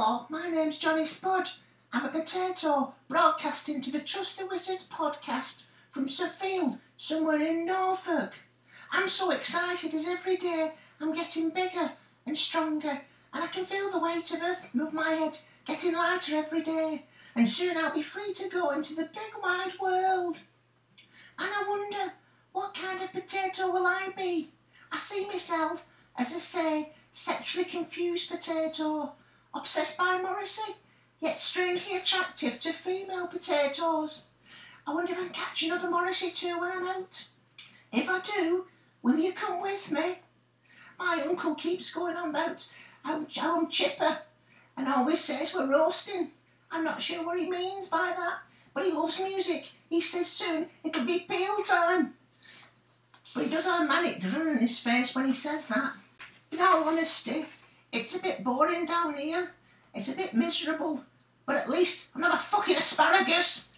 Hello, my name's Johnny Spud. I'm a potato broadcasting to the Trust the Wizards podcast from Suffield, somewhere in Norfolk. I'm so excited as every day I'm getting bigger and stronger, and I can feel the weight of earth move my head, getting lighter every day. And soon I'll be free to go into the big wide world. And I wonder, what kind of potato will I be? I see myself as a fair, sexually confused potato, obsessed by Morrissey, yet strangely attractive to female potatoes. I wonder if I can catch another Morrissey too when I'm out. If I do, will you come with me? My uncle keeps going on about how, I'm chipper and always says we're roasting. I'm not sure what he means by that, but he loves music. He says soon it'll be peel time. But he does have a manic grin on his face when he says that. In all honesty, it's a bit boring down here. It's a bit miserable. But at least I'm not a fucking asparagus.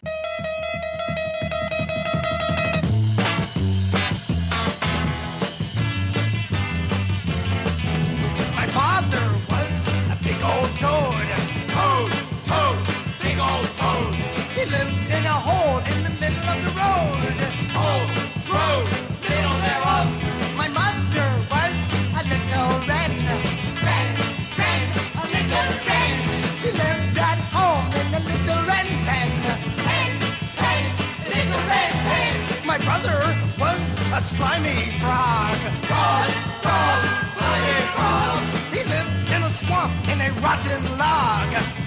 A slimy frog. Frog, frog, slimy frog. He lived in a swamp in a rotten log. Log,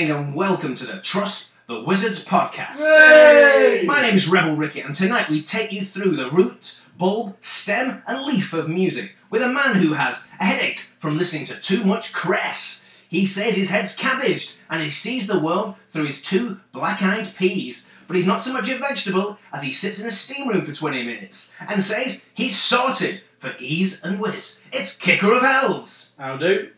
evening and welcome to the Trust the Wizards podcast. Hey! My name is Rebel Ricky, and tonight we take you through the root, bulb, stem, and leaf of music with a man who has a headache from listening to too much cress. He says his head's cabbaged and he sees the world through his two black eyed peas. But he's not so much a vegetable as he sits in a steam room for 20 minutes and says he's sorted for ease and whiz. It's Kicker of Hells. How do?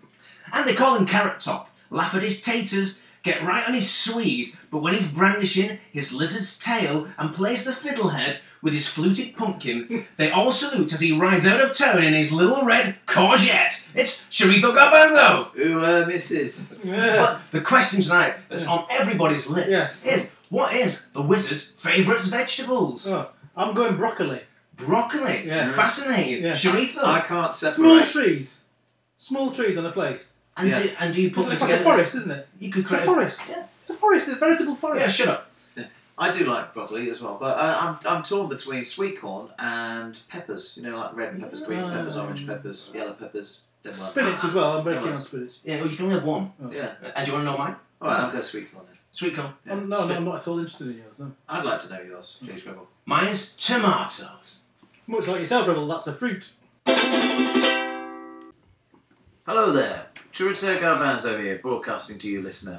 And they call him Carrot Top, laugh at his taters, get right on his Swede, but when he's brandishing his lizard's tail and plays the fiddlehead with his fluted pumpkin, they all salute as he rides out of town in his little red courgette. It's Sharito Garbanzo! Who uh, misses? Yes. But the question tonight that's on everybody's lips Yes. is what is the wizard's favourite vegetables? Oh, I'm going broccoli. Broccoli. Yeah. Fascinating. Yeah. Sharitha. I can't separate. Small trees. Small trees on a plate. And, Yeah. do, and do you put It's, them like a forest, isn't it? You could It's a create forest. Yeah. It's a forest. It's a veritable forest. Yeah, shut up. I do like broccoli as well, but uh, I'm, I'm torn between sweet corn and peppers. You know, like red peppers, green peppers, orange peppers, yellow peppers. Them ones. Spinach as well. I'm very keen on spinach. Yeah, well, you can only have one. Yeah. And do you want to know mine? All right, I'll go sweet corn then. Sweet corn. Yeah. I'm, no, no, I'm not at all interested in yours. No. I'd like to know yours, please, Rebel. Mine's tomatoes. Much like yourself, Rebel. That's a fruit. Hello there, Chorizo Garbans over here, broadcasting to you, listener.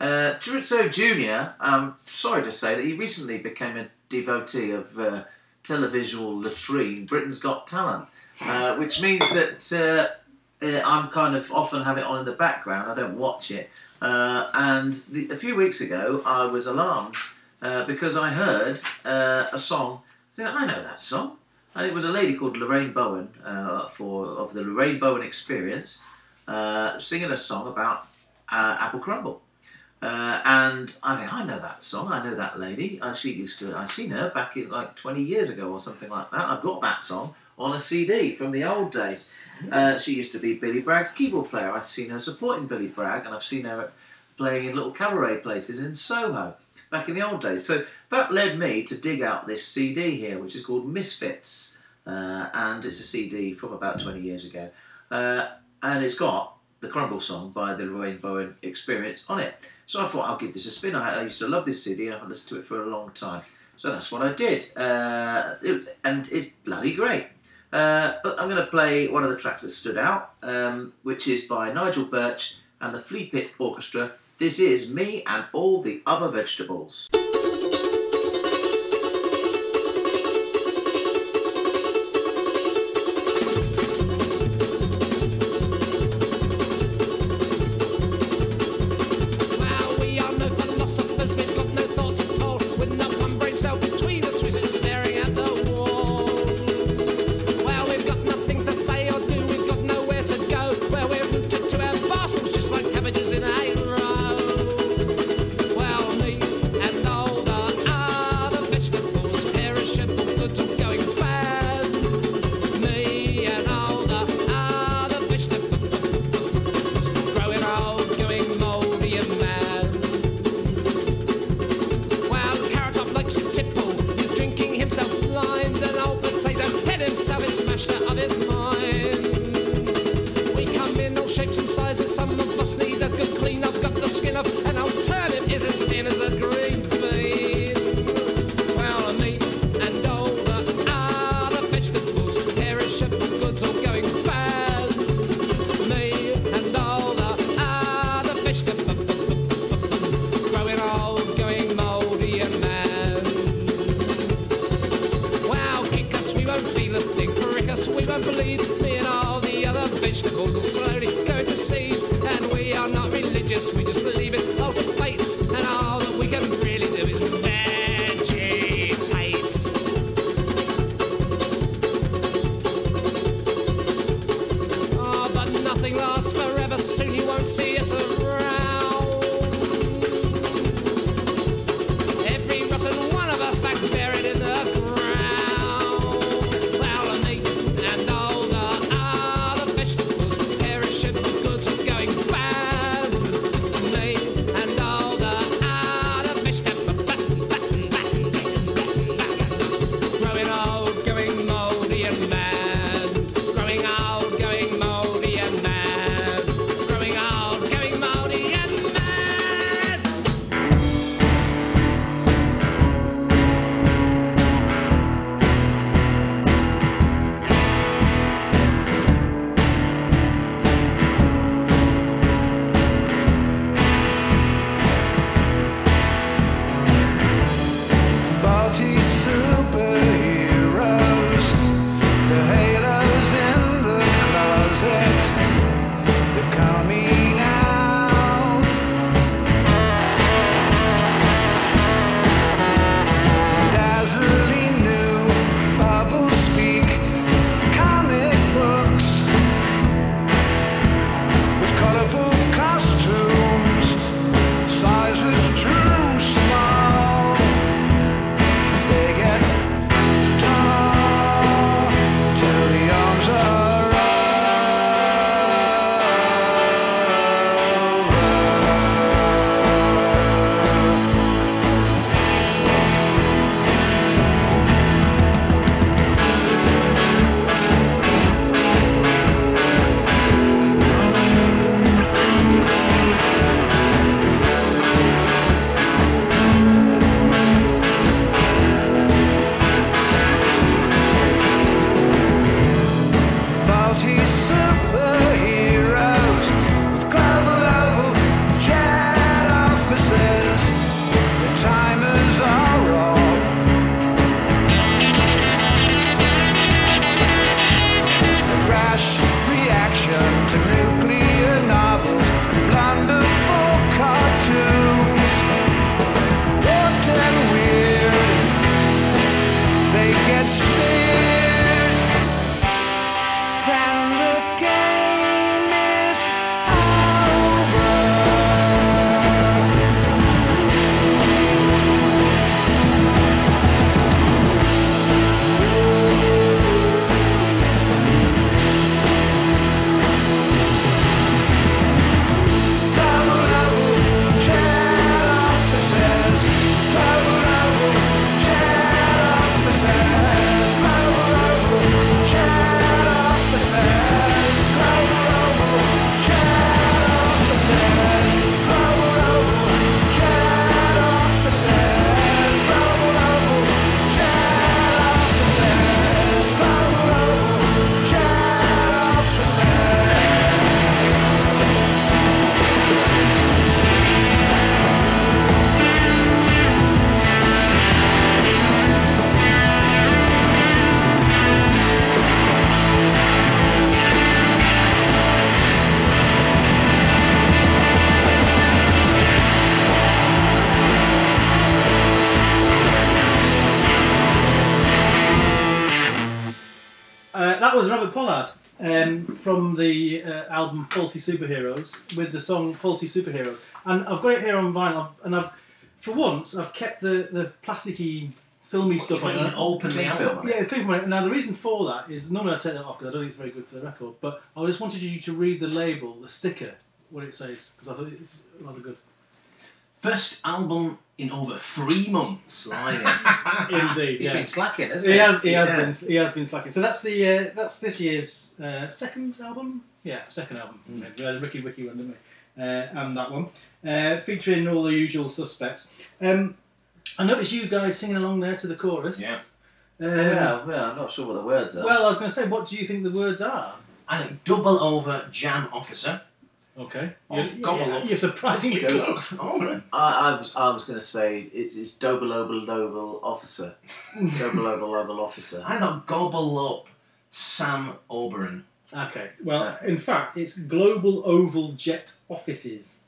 Uh, Chorizo Jr., I'm sorry to say that he recently became a devotee of uh, televisual latrine, Britain's Got Talent, uh, which means that uh, uh, I'm kind of often have it on in the background, I don't watch it. Uh, and the, a few weeks ago, I was alarmed uh, because I heard a song. I know that song. And it was a lady called Lorraine Bowen uh, for of the Lorraine Bowen Experience uh, singing a song about uh, apple crumble. Uh, and I think I know that song. I know that lady. Uh, she used to. I seen her back in like twenty years ago or something like that. I've got that song on a CD from the old days. Uh, she used to be Billy Bragg's keyboard player. I've seen her supporting Billy Bragg, and I've seen her playing in little cabaret places in Soho back in the old days. So that led me to dig out this CD here, which is called Misfits, uh, and it's a CD from about 20 years ago. Uh, and it's got the Crumble song by the Lorraine Bowen Experience on it. So I thought I'll give this a spin. I, I used to love this CD and I've listened to it for a long time. So that's what I did. Uh, it- and it's bloody great. Uh, but I'm going to play one of the tracks that stood out, um, which is by Nigel Birch and the Flea Pit Orchestra. This is Me and All the Other Vegetables. that space Faulty Superheroes. And I've got it here on vinyl, and I've, for once, I've kept the, the plasticky, filmy stuff can it. open the film. Yeah, clean from it. Now, the reason for that is normally I take that off because I don't think it's very good for the record, but I just wanted you to read the label, the sticker, what it says, because I thought it's rather good. First album in over three months. Indeed, He's yeah. been slacking, hasn't He he? has, he has Yeah. been, he has been slacking. So that's the uh, that's this year's uh, second album. Yeah, second album. Hmm. Yeah, the Ricked Wicky one, didn't we? Uh, and that one, uh, featuring all the usual suspects. Um, I noticed you guys singing along there to the chorus. Yeah. Um, Yeah, well, I'm not sure what the words are. Well, I was going to say, what do you think the words are? I think double over jam officer. Okay. Oh, You're, gobble yeah, up. you're surprisingly close. I, I was I was going to say it's it's double oval oval officer, double oval oval officer. I thought gobble up Sam Oberon. Okay. Well, in fact, it's Global Oval Jet Offices.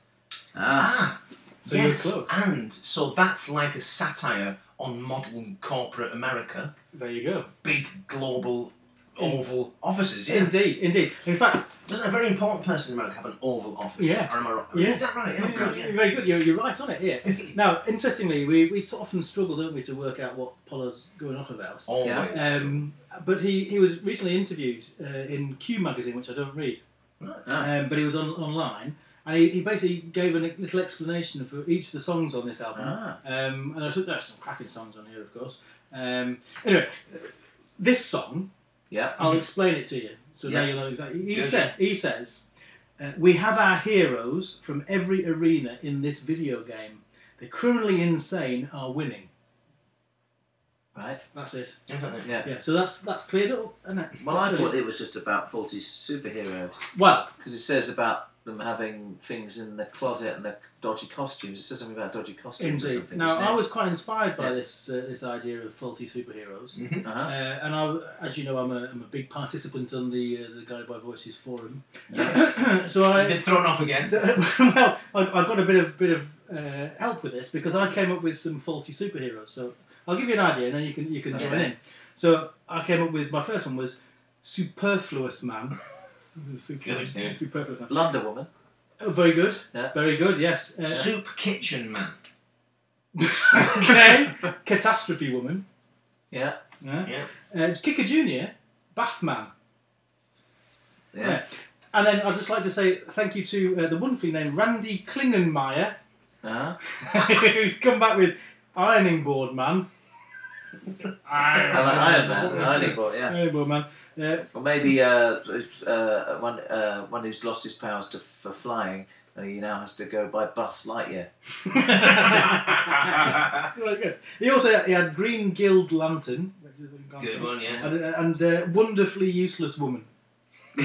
Ah, Ah, So yes. you're close. And so that's like a satire on modern corporate America. There you go. Big global oval offices. Yeah. Indeed, indeed. In fact, Doesn't a very important person in America have an oval office? Yeah. Or am I wrong? Yeah. Is that right? Oh, Yeah, God, yeah. very good. You're, you're right on it. Yeah. now, interestingly, we, we sort of often struggle, don't we, to work out what Pollard's going on about. Always. Um, but he, he was recently interviewed uh, in Q magazine, which I don't read, ah. um, but he was on, online, and he, he basically gave a little explanation for each of the songs on this album. Ah. Um, and there's, there's some cracking songs on here, of course. Um, anyway, this song, yeah. I'll explain it to you. So now you'll know exactly. He, Good. said, he says, uh, We have our heroes from every arena in this video game. The criminally insane are winning. Right. That's it. Yeah. Yeah, so that's that's cleared up, isn't it? Well, I thought it was just about faulty superheroes Well, because it says about them having things in the closet and the dodgy costumes. It says something about dodgy costumes or indeed. something. Now, I was quite inspired by Yeah. this uh, this idea of faulty superheroes. Mhm. Uh-huh. Uh, and I, as you know, I'm a, I'm a big participant on the uh, the Guided by Voices forum. Yes. so I, You've been thrown off again. So, well, I, I got a bit of bit of uh, help with this because I came up with some faulty superheroes. So I'll give you an idea, and then you can you can join in. So I came up with my first one was superfluous man. Super, Good, yeah. Superfluous man. Blunder Woman. Oh, very good. Yeah. Very good. Yes. Uh, Soup kitchen man. okay. Catastrophe woman. Yeah. Yeah. Yeah. Uh, Kicker Junior. Bathman. Yeah. Yeah. And then I'd just like to say thank you to uh, the wonderfully named Randy Klingenmeyer Uh-huh. who's come back with ironing board man. i Iron Man. Ironing Board. Yeah. Ironing board man. Yeah. Or maybe uh, uh, one uh, one who's lost his powers to, for flying and he now has to go by bus Lightyear. Very good. He also he had Green Guild Lantern, which is a Good one, yeah. and, and uh, wonderfully useless woman.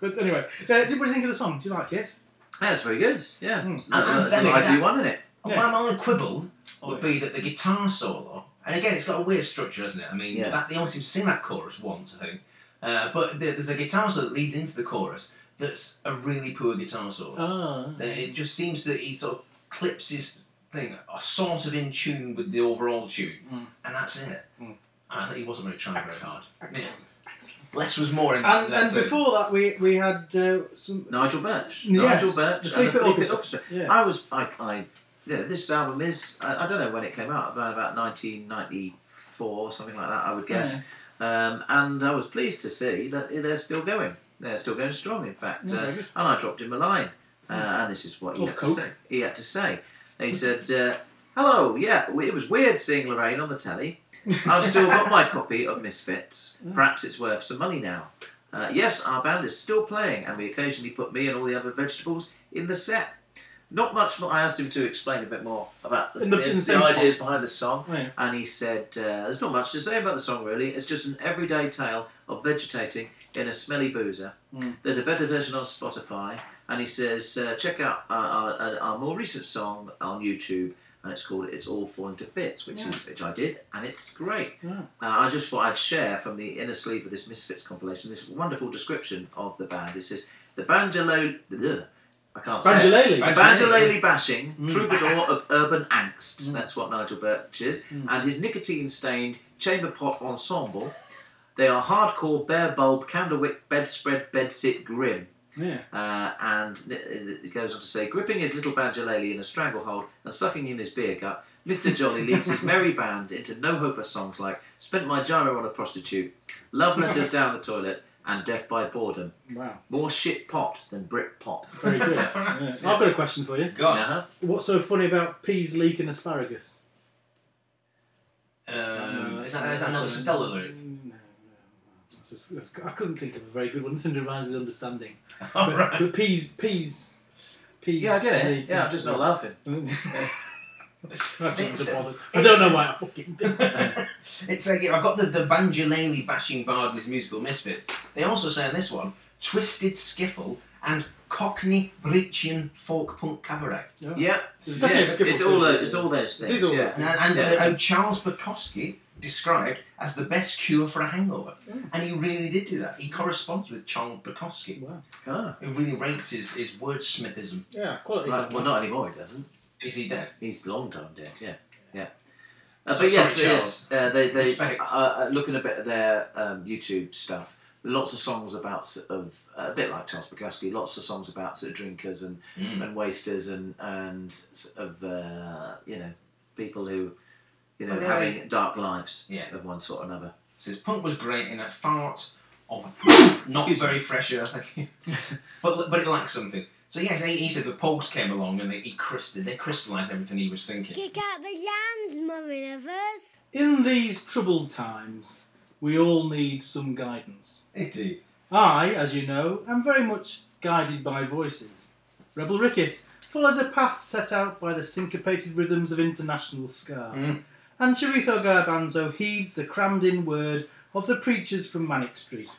But anyway, uh, what do you think of the song? Do you like it? That's very good. Yeah. Mm. It's not- And- and There's a then lively that- one in it. Well, Yeah. my only quibble would Oh, be that the guitar solo, and again, it's got a weird structure, hasn't it? I mean, Yeah. that, they only seem to sing that chorus once, I think. Uh, but there's a guitar solo that leads into the chorus that's a really poor guitar solo. Uh, it just seems that he sort of clips his thing, are sort of in tune with the overall tune, Mm. and that's it. Mm. And I think he wasn't really trying very hard. Excellent. Less was more in And, and before that, we we had uh, some. Nigel Birch. Yes, Nigel Birch the and the Pit Three Pit Orchestra. Orchestra. Yeah. I was, I, I, yeah, this album is, I, I don't know when it came out, about about 1994, something like that, I would guess. Um, and I was pleased to see that they're still going. They're still going strong, in fact. Yeah, Uh, and I dropped him a line, uh, and this is what he had, to say. he had to say. He said, uh, "Hello, yeah, it was weird seeing Lorraine on the telly. I've still got my copy of Misfits. Perhaps it's worth some money now. Uh, yes, our band is still playing, and we occasionally put me and all the other vegetables in the set. Not much more. I asked him to explain a bit more about the, the- the, the ideas behind the song, Yeah. and he said, uh, "There's not much to say about the song, really. It's just an everyday tale of vegetating in a smelly boozer. Mm. There's a better version on Spotify, and he says, uh, check out our, our, our more recent song on YouTube." And it's called "It's All Falling to Bits," which is which I did, and it's great. Yeah. Uh, I just thought I'd share from the inner sleeve of this Misfits compilation this wonderful description of the band. It says, The Banjalo. ugh, I can't say it. Banjalele. Ban- bashing, Mm. troubadour of urban angst. Mm. That's what Nigel Birch is. Mm. And his nicotine stained chamber pop ensemble They are hardcore, bare bulb, candlewick, bedspread, bedsit, grim. Yeah. Uh, and it goes on to say, gripping his little banjolele in a stranglehold and sucking in his beer gut, Mr. Jolly leads his merry band into no hopeless songs like Spent My Gyro on a Prostitute, Love Letters Down the Toilet, and Death by Boredom. Wow. More shit pot than Brit pop. Very good. Yeah. I've got a question for you. Go on. Uh-huh. What's so funny about peas, leek, and asparagus? Um, is, that, is that another Costello lyric? No, no. That's just- that's- I couldn't think of a very good one. Nothing to rhyme with understanding. All But, right. but peas, peas, peas. Yeah, I get it. leek, Yeah, I'm just not laughing. That's It's- just bothered. I don't know why I fucking did. It's like, yeah, I've got the, the Banjolele bashing bard and his musical misfits. They also say in this one, Twisted Skiffle and Cockney Brechtian Folk Punk Cabaret. Yeah, yeah definitely a it's, skiffle it's all thing. those, it's all those It things. is all yeah. those And, and Yeah. uh, Charles Bukowski described as the best cure for a hangover. And he really did do that. He corresponds with Charles Bukowski, Wow. Ah, who really rates his, his wordsmithism. Yeah, quality. right. Well, not anymore. He doesn't. Is he dead? He's long time dead. Yeah, yeah. Uh, but yes, sorry, yes, uh, they they uh, uh, looking a bit at their um, YouTube stuff. Lots of songs about sort of uh, a bit like Charles Bukowski. Lots of songs about sort of drinkers and, Mm. and wasters and and sort of uh, you know people who you know Well, they- having dark lives Yeah. of one sort or another. Says punk was great in a fart of not Excuse me. very fresh earth, but but it lacks something. So yes, he, he said the Pogues came along and they he crystal, they crystallised everything he was thinking. Kick out the jams, mummy lovers. In these troubled times, we all need some guidance. Indeed. I, as you know, am very much guided by voices. Rebel Ricky follows a path set out by the syncopated rhythms of international ska. Mm. And Charitho Garbanzo heeds the crammed in word of the preachers from Manic Street.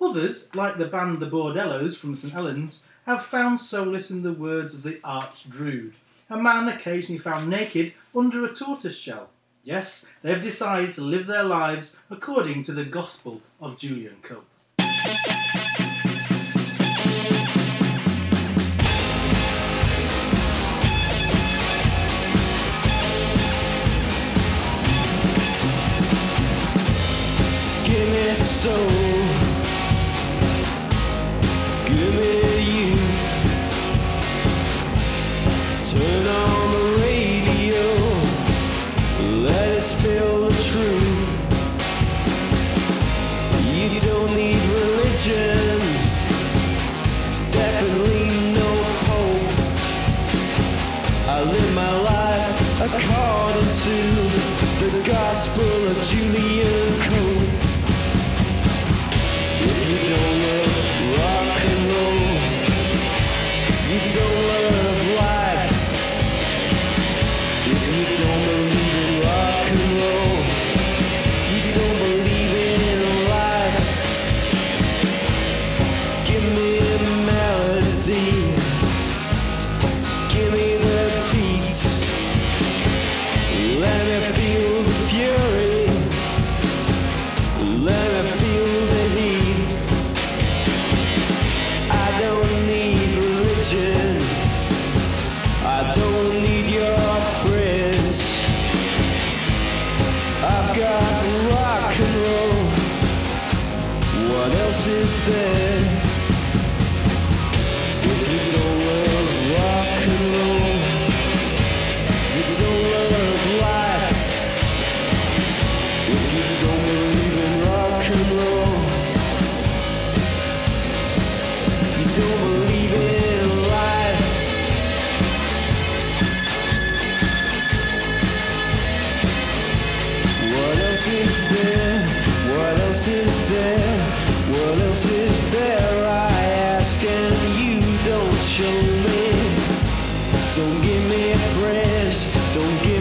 Others, like the band The Bordellos from St Helens, have found solace in the words of the arch druid, a man occasionally found naked under a tortoise shell. Yes, they have decided to live their lives according to the gospel of Julian Cope. Give me soul. Else is there? What else is there? What else is there? I ask and you don't show me. Don't give me prayers, don't give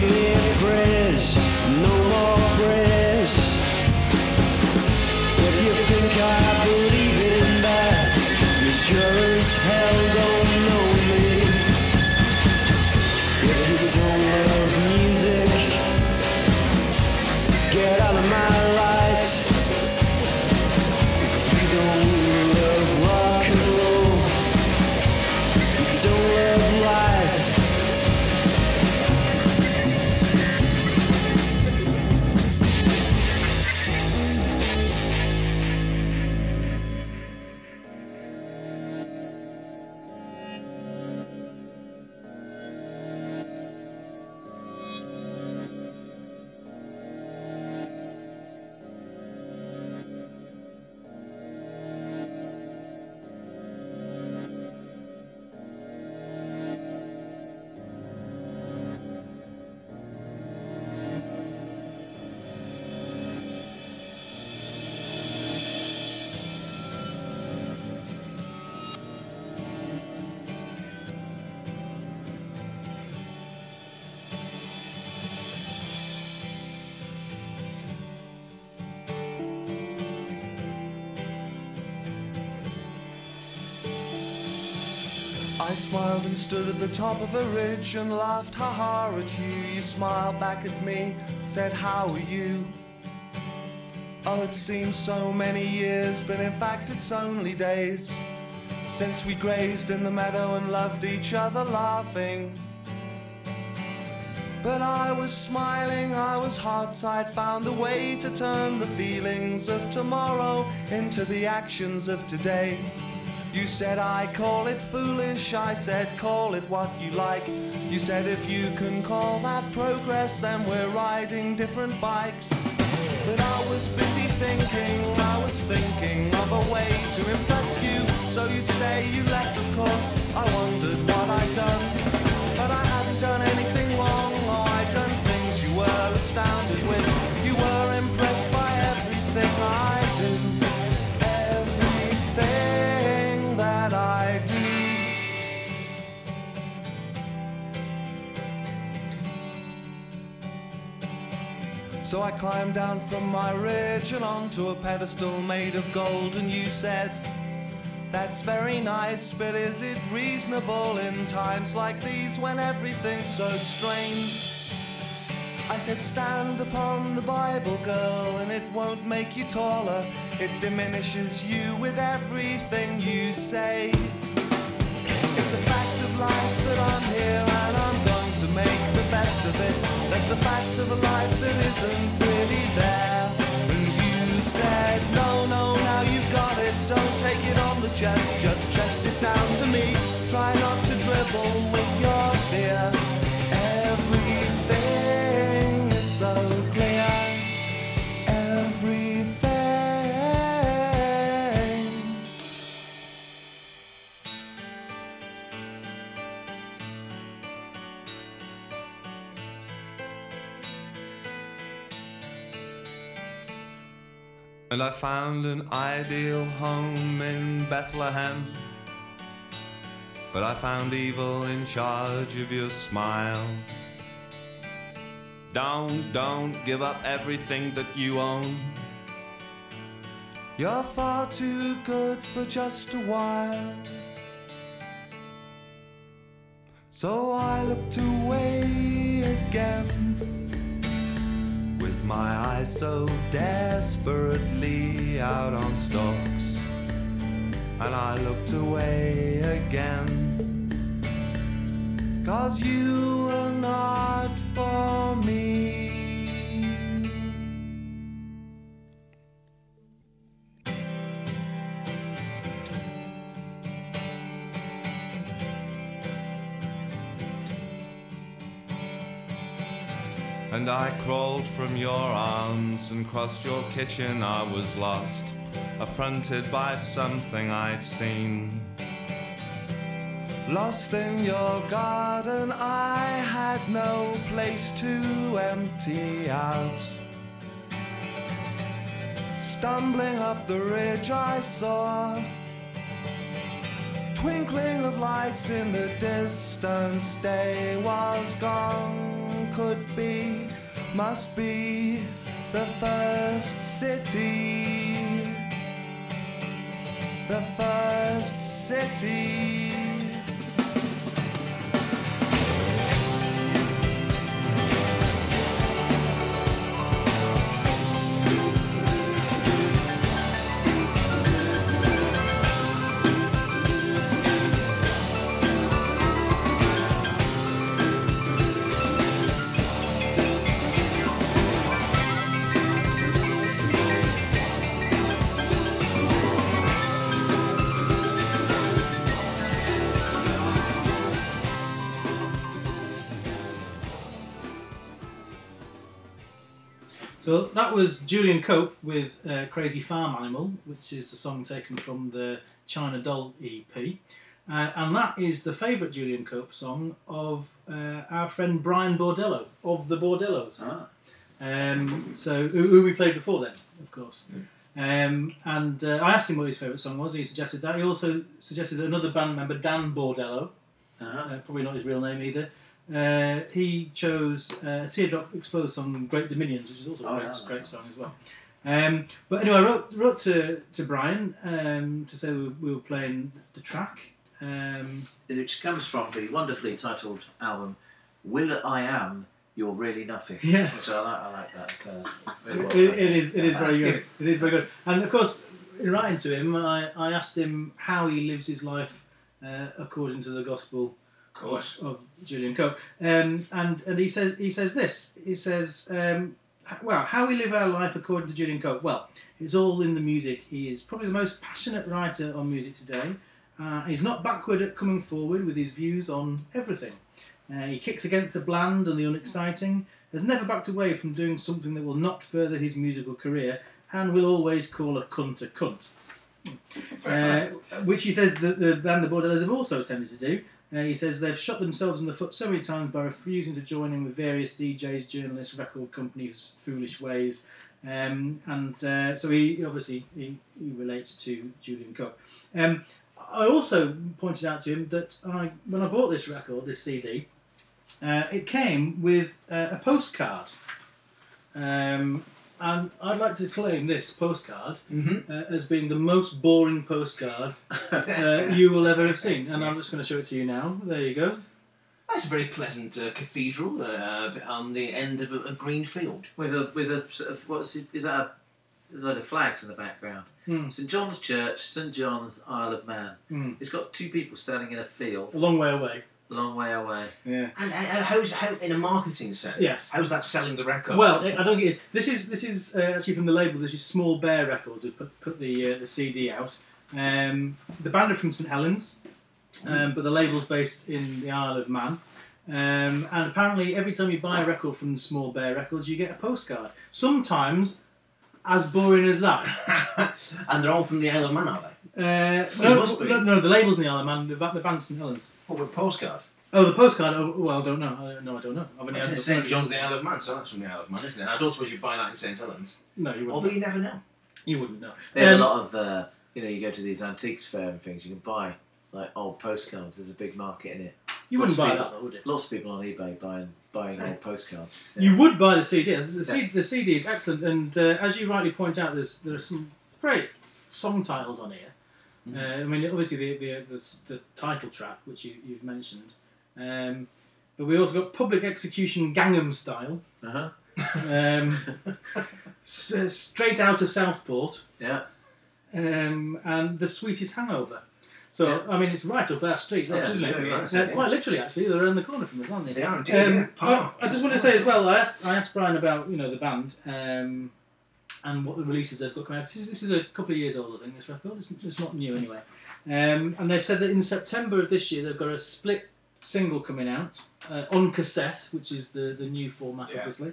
stood at the top of a ridge and laughed ha ha at you. You smiled back at me, said, How are you? Oh, it seems so many years, but in fact it's only days since we grazed in the meadow and loved each other laughing. But I was smiling, I was hot, I'd found a way to turn the feelings of tomorrow into the actions of today. You said I call it foolish, I said call it what you like. You said if you can call that progress, then we're riding different bikes. But I was busy thinking, I was thinking of a way to impress you. So you'd stay, you left, of course. I wondered what I'd done. But I hadn't done anything wrong, or I'd done things you were astounded with. So I climbed down from my ridge and onto a pedestal made of gold, and you said, That's very nice, but is it reasonable in times like these when everything's so strange? I said, Stand upon the Bible, girl, and it won't make you taller. It diminishes you with everything you say. It's a fact of life that I'm here and I'm best of it. There's the fact of a life that isn't really there. And you said, no, no, now you've got it. Don't take it on the chest, just chest it down to me. And I found an ideal home in Bethlehem. But I found evil in charge of your smile. Don't, don't give up everything that you own. You're far too good for just a while. So I looked away again my eyes so desperately out on stalks. And I looked away again. Cause you were not for me. And I crawled from your arms and crossed your kitchen. I was lost, affronted by something I'd seen. Lost in your garden, I had no place to empty out. Stumbling up the ridge, I saw twinkling of lights in the distance. Day was gone, could be, must be the first city. The first city. That was Julian Cope with uh, Crazy Farm Animal, which is a song taken from the China Doll EP. Uh, and that is the favourite Julian Cope song of uh, our friend Brian Bordello, of the Bordellos. Ah. Um, so, who, who we played before then, of course. Um, and uh, I asked him what his favourite song was. He suggested that. He also suggested that another band member, Dan Bordello, Uh-huh. uh, probably not his real name either. Uh, he chose uh, Teardrop Explodes song Great Dominions, which is also a Oh, great, yeah. great song as well. Um, but anyway, I wrote, wrote to, to Brian um, to say we, we were playing the track, Um, which comes from the wonderfully titled album "Will I Am You're Really Nothing." Yes. which I like. I like that. So very well it, it is. It is very good. good. It is very good. And of course, in writing to him, I, I asked him how he lives his life uh, according to the gospel course. of Julian Cope. Um, and and he says he says this. He says, um, well, how we live our life according to Julian Cope. Well, it's all in the music. He is probably the most passionate writer on music today. Uh, he's not backward at coming forward with his views on everything. Uh, he kicks against the bland and the unexciting. Has never backed away from doing something that will not further his musical career, and will always call a cunt a cunt uh, which he says that the band the Bordellos have also tended to do. Uh, he says they've shot themselves in the foot so many times by refusing to join in with various DJs, journalists, record companies' foolish ways. Um, and uh, so he obviously he, he relates to Julian Cope. Um, I also pointed out to him that I, when I bought this record, this CD, uh, it came with uh, a postcard. Um, and I'd like to claim this postcard Mm-hmm. uh, as being the most boring postcard uh, you will ever have seen. And I'm just going to show it to you now. There you go. That's a very pleasant uh, cathedral uh, on the end of a, a green field. with a with a sort of what's it, is that a, a load of flags in the background? Hmm. St John's Church, St John's Isle of Man. Hmm. It's got two people standing in a field, A long way away. A long way away. Yeah. And, and, and how's how in a marketing sense? Yes. How's that selling the record? Well, I I don't get it. This is this is uh, actually from the label. This is Small Bear Records who put put the uh, the CD out. Um, the band are from St Helens, um, but the label's based in the Isle of Man. Um, and apparently, every time you buy a record from Small Bear Records, you get a postcard. Sometimes as boring as that. and they're all from the Isle of Man, are they? Uh, no, no, no, the label's in the Isle of Man. The, ba- the band's St Helens. What with postcard? Oh, the postcard. Oh, well, I don't know. I, no, I don't know. I've only It's had in the- St John's, the Isle of Man, so that's from the Isle of Man, isn't it? I don't suppose you'd buy that in St Helens. No, you wouldn't. Although you never know. You wouldn't know. They have Um, a lot of uh, you know you go to these antiques fair and things. You can buy like old postcards. There's a big market in it. You wouldn't Lots buy of that, though, would you? Lots of people on eBay buying buying old postcards. You would buy the CD. The, CD, the CD is excellent, and uh, as you rightly point out, there's there are some great song titles on here. Mm-hmm. Uh, I mean, obviously the the, the the title track, which you, you've mentioned, um, but we also got Public Execution Gangnam Style, Uh huh. um, s- uh, Straight Out of Southport, Yeah. um, and The Sweetest Hangover. So I mean, it's right up our street, Yeah, isn't it? right, Uh, yeah. Quite literally, actually, they're around the corner from us, aren't they? They are indeed. Um, yeah. I, I just want to say as well, I asked, I asked Brian about you know the band um, and what the releases they've got coming out. This is, this is a couple of years old, I think. This record, it's, it's not new anyway. Um, and they've said that in September of this year they've got a split single coming out uh, on cassette, which is the, the new format, Yeah. obviously,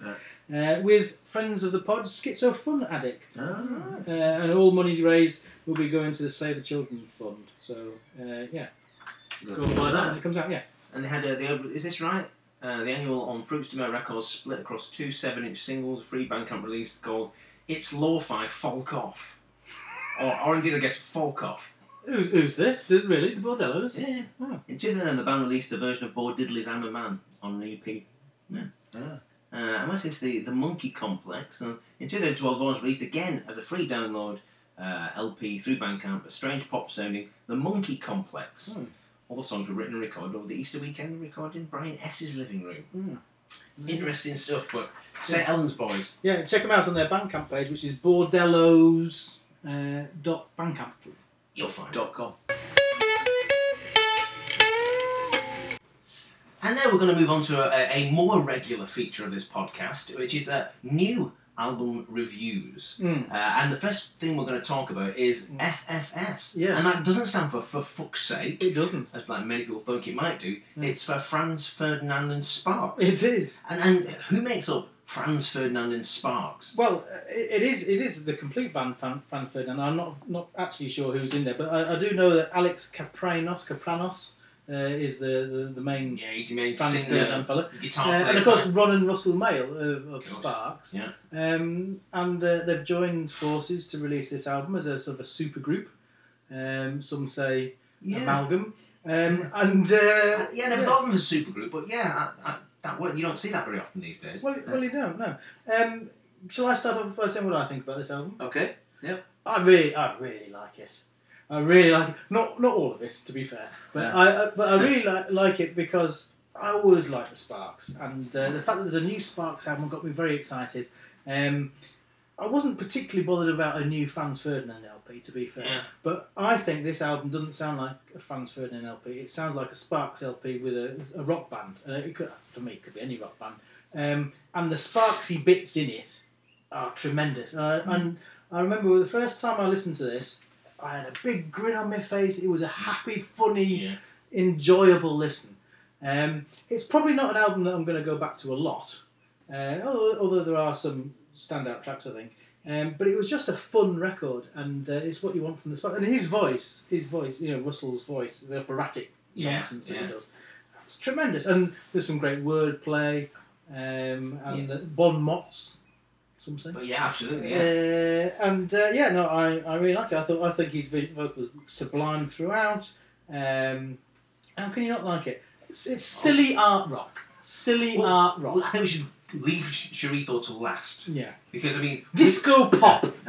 uh, with friends of the pod, Schizo Fun Addict, Ah. uh, and all monies raised will be going to the Save the Children Fund. So uh, yeah, go and buy that when it comes out. Yeah. And they had a, the, is this right? Uh, the annual on Fruits de Mer Records split across two seven-inch singles, a free Bandcamp release called "It's Lo-Fi Folk Off," or, or indeed, I guess Folk Off. Who's, who's this? The, really, the Bordellos? Yeah. Oh. In 2010, the band released a version of Bo Diddley's "I'm a Man" on an EP. Yeah. Ah. Uh, and this is the, the Monkey Complex. And in 2012, Bo was released again as a free download uh, LP through Bandcamp, a strange pop sounding The Monkey Complex. Hmm. All the songs were written and recorded over the Easter weekend and recorded in Brian S.'s living room. Interesting stuff, but St. Helens boys. Yeah, check them out on their Bandcamp page, which is bordellos uh, dot bandcamp. You'll find. Dot com. And now we're going to move on to a, a more regular feature of this podcast, which is a new album reviews. Mm. Uh, and the first thing we're going to talk about is FFS. Yes. And that doesn't stand for for fuck's sake, It doesn't. as like many people think it might do. It's for Franz Ferdinand and Sparks. It is. and, and who makes up Franz Ferdinand and Sparks? Well, uh, it, it is. It is the complete band, Fan, Fan Ferdinand. I'm not not actually sure who's in there, but I, I do know that Alex Kapranos, Kapranos, uh, is the, the, the main Yeah, he's made Franz singer, Ferdinand fella. guitar Uh, and of course, Ron and Russell Mael uh, of course. Sparks. Yeah. Um, and uh, they've joined forces to release this album as a sort of a super group. Um, some say yeah. amalgam. Um, and uh, yeah, I never thought of them as a supergroup, but yeah, I, I, that you don't see that very often these days. well, well, you don't No. Um, shall I start off by saying what I think about this album? Okay. Yeah. I really, I really like it. I really like it. Not not all of it, to be fair, but Yeah. I I- but I really like, like it because I always like the Sparks, and uh, the fact that there's a new Sparks album got me very excited. Um, I wasn't particularly bothered about a new Franz Ferdinand LP, to be fair, Yeah. but I think this album doesn't sound like a Franz Ferdinand LP. It sounds like a Sparks LP with a, a rock band. Uh, it could, for me, it could be any rock band. Um, and the Sparksy bits in it are tremendous. Uh, and I remember the first time I listened to this, I had a big grin on my face. It was a happy, funny, Yeah. enjoyable listen. Um, it's probably not an album that I'm going to go back to a lot, uh, although, there are some standout tracks, I think. Um, but it was just a fun record, and uh, it's what you want from the Sparks. And his voice, his voice, you know, Russell's voice, the operatic Yeah, nonsense that he does, it's tremendous. And there's some great wordplay, um, and uh, Bon Mott's, some say. But yeah, absolutely. Yeah. Uh, and uh, yeah, no, I, I really like it. I thought I think his vocals sublime throughout. Um, how can you not like it? It's, it's silly art rock. Silly Well, art rock. Well, I think we should leave Sharito till last yeah. because I mean, Disco pop.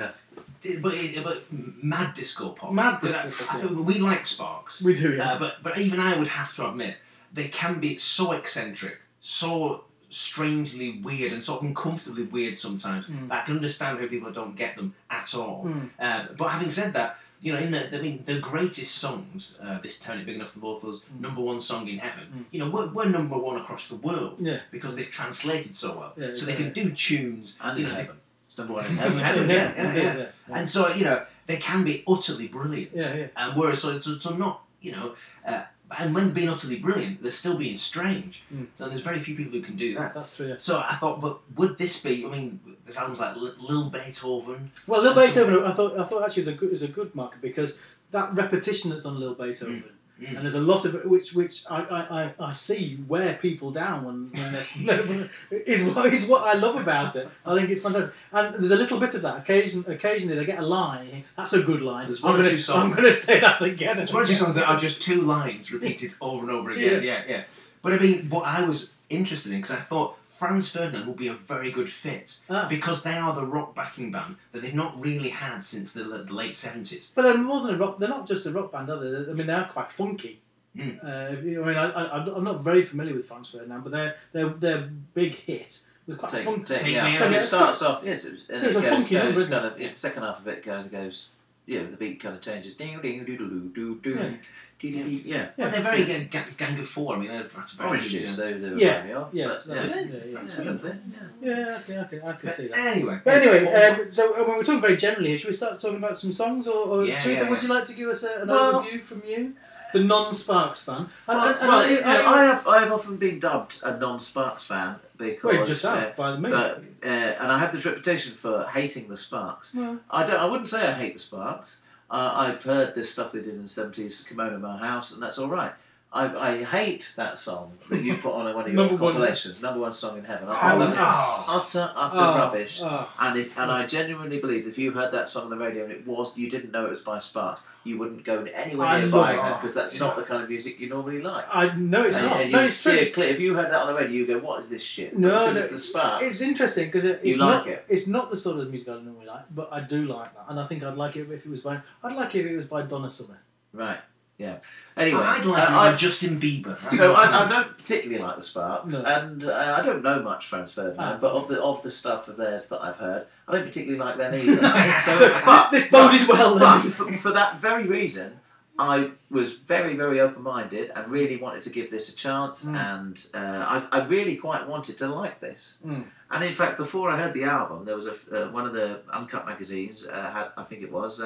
but it, but mad disco pop. Mad disco pop, I we like Sparks. We do, yeah. Uh, but but even I would have to admit they can be so eccentric, so strangely weird, and sort of uncomfortably weird sometimes. Mm. I can understand how people don't get them at all. Mm. Uh, but having said that, you know, in the I mean, the greatest songs, uh, this town is big enough for both of us, Mm. number one song in heaven. You know, we're, we're number one across the world Yeah. because they've translated so well. Yeah, so they yeah. can do tunes And you in know, heaven. It's number one in Heaven, heaven. heaven, yeah, yeah, Yeah, yeah. yeah, yeah. And so you know they can be utterly brilliant. Yeah, yeah. And whereas so, so, so not you know, uh, and when being utterly brilliant, they're still being strange. Mm. So there's very few people who can do that. That's true. Yeah. So I thought, but would this be? I mean, there's albums like Li- Lil Beethoven. Well, Lil Beethoven, I thought I thought actually is a good is a good marker because that repetition that's on Lil Beethoven, Mm. Mm. and there's a lot of which which I, I, I, see wear people down when, when they're, is what is what I love about it. I think it's fantastic, and there's a little bit of that. Occasion, occasionally they get a line. That's a good line. There's I'm one or gonna, two songs. I'm going to say that again. It's one those again. songs that are just two lines repeated over and over again. Yeah, yeah. But I mean, what I was interested in because I thought Franz Ferdinand will be a very good fit Ah. because they are the rock backing band that they've not really had since the, the late seventies. But they're more than a rock. They're not just a rock band, are they? I mean, they are quite funky. Mm. Uh, I mean, I, I, I'm not very familiar with Franz Ferdinand, but their their their big hit was quite Take, funky. take, Take yeah. me And out. it starts off, yes, it, and So it's it a goes, funky goes number, kind of, yeah, the second half of it goes, goes you know, the beat kind of changes. Ding, ding, doo, doo, doo, doo, doo, Yeah. Doo, doo, doo, Yeah. Well, they're very good. Gang, gang of Four. I mean, they're- that's very Orange good, juice, yeah. they, they were Yeah. yeah. off. Yes, but, that's- yeah. yeah, yeah, Franz yeah. a bit, yeah. Yeah, okay, okay, I can But see that. anyway, But anyway, um, so uh, when we're talking very generally, should we start talking about some songs, or, or Yeah, Teresa, yeah, would you like to give us a, an Well- overview from you, the non-Sparks fan? Well, and- and well, I- you know, I- I have I have often been dubbed a non-Sparks fan because well, just uh, out by the me. but uh, and I have this reputation for hating the Sparks. Well. I don't. I wouldn't say I hate the Sparks. Uh, I've heard this stuff they did in the seventies, Kimono in My House, and that's all right. I, I hate that song that you put on one of your Number one. compilations, number one song in heaven. I find that no. utter utter Oh, rubbish. oh. And if and I genuinely believe if you heard that song on the radio and it was you didn't know it was by Sparks, you wouldn't go anywhere near buying it. because that's not the kind of music you normally like. I no, it's And- not. and no, it's true. see it It's, clear- If you heard that on the radio, you go, "What is this shit?" No, no, it's the Sparks. it's interesting because it, it's like not. it? It's not the sort of music I normally like, but I do like that, and I think I'd like it if it was by. I'd like it if it was by Donna Summer. Right. Yeah. Anyway, I'd like uh, I- I, Justin Bieber. So I, I don't particularly like the Sparks, No. and uh, I don't know much Franz Ferdinand, Ah. but of the of the stuff of theirs that I've heard, I don't particularly like them either. so, So, but, this boded well. but for, for that very reason, I was very very open minded and really wanted to give this a chance, Mm. and uh, I, I really quite wanted to like this. Mm. And in fact, before I heard the album, there was a uh, one of the Uncut magazines uh, had I think it was.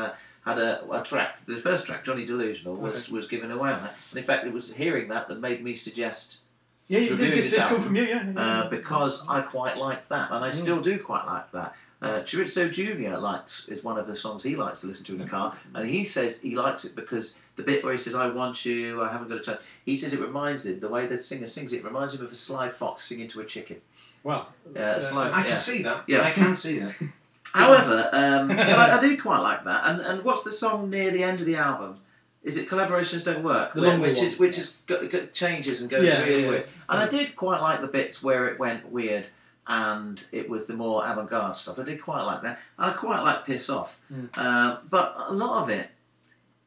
Uh, had a, a track, the first track, Johnny Delusional, was, was given away on that. And in fact, it was hearing that that made me suggest yeah, you, reviewing this, this this come from you, yeah. yeah. uh, because I quite liked that, and I still do quite like that. Uh, Chorizo Jr. likes is one of the songs he likes to listen to in the car, and he says he likes it because the bit where he says "I want you, I haven't got a time," he says it reminds him the way the singer sings it reminds him of a sly fox singing to a chicken. well, Uh, sly, I can yeah. see that. Yeah. I can see that. However, um, I, I do quite like that. And and what's the song near the end of the album? Is it collaborations don't work? The Where- which one. is which is go, go, changes and goes Yeah, really yeah, weird. yeah. And I did quite like the bits where it went weird and it was the more avant-garde stuff. I did quite like that. And I quite like Piss Off. Mm. Uh, but a lot of it,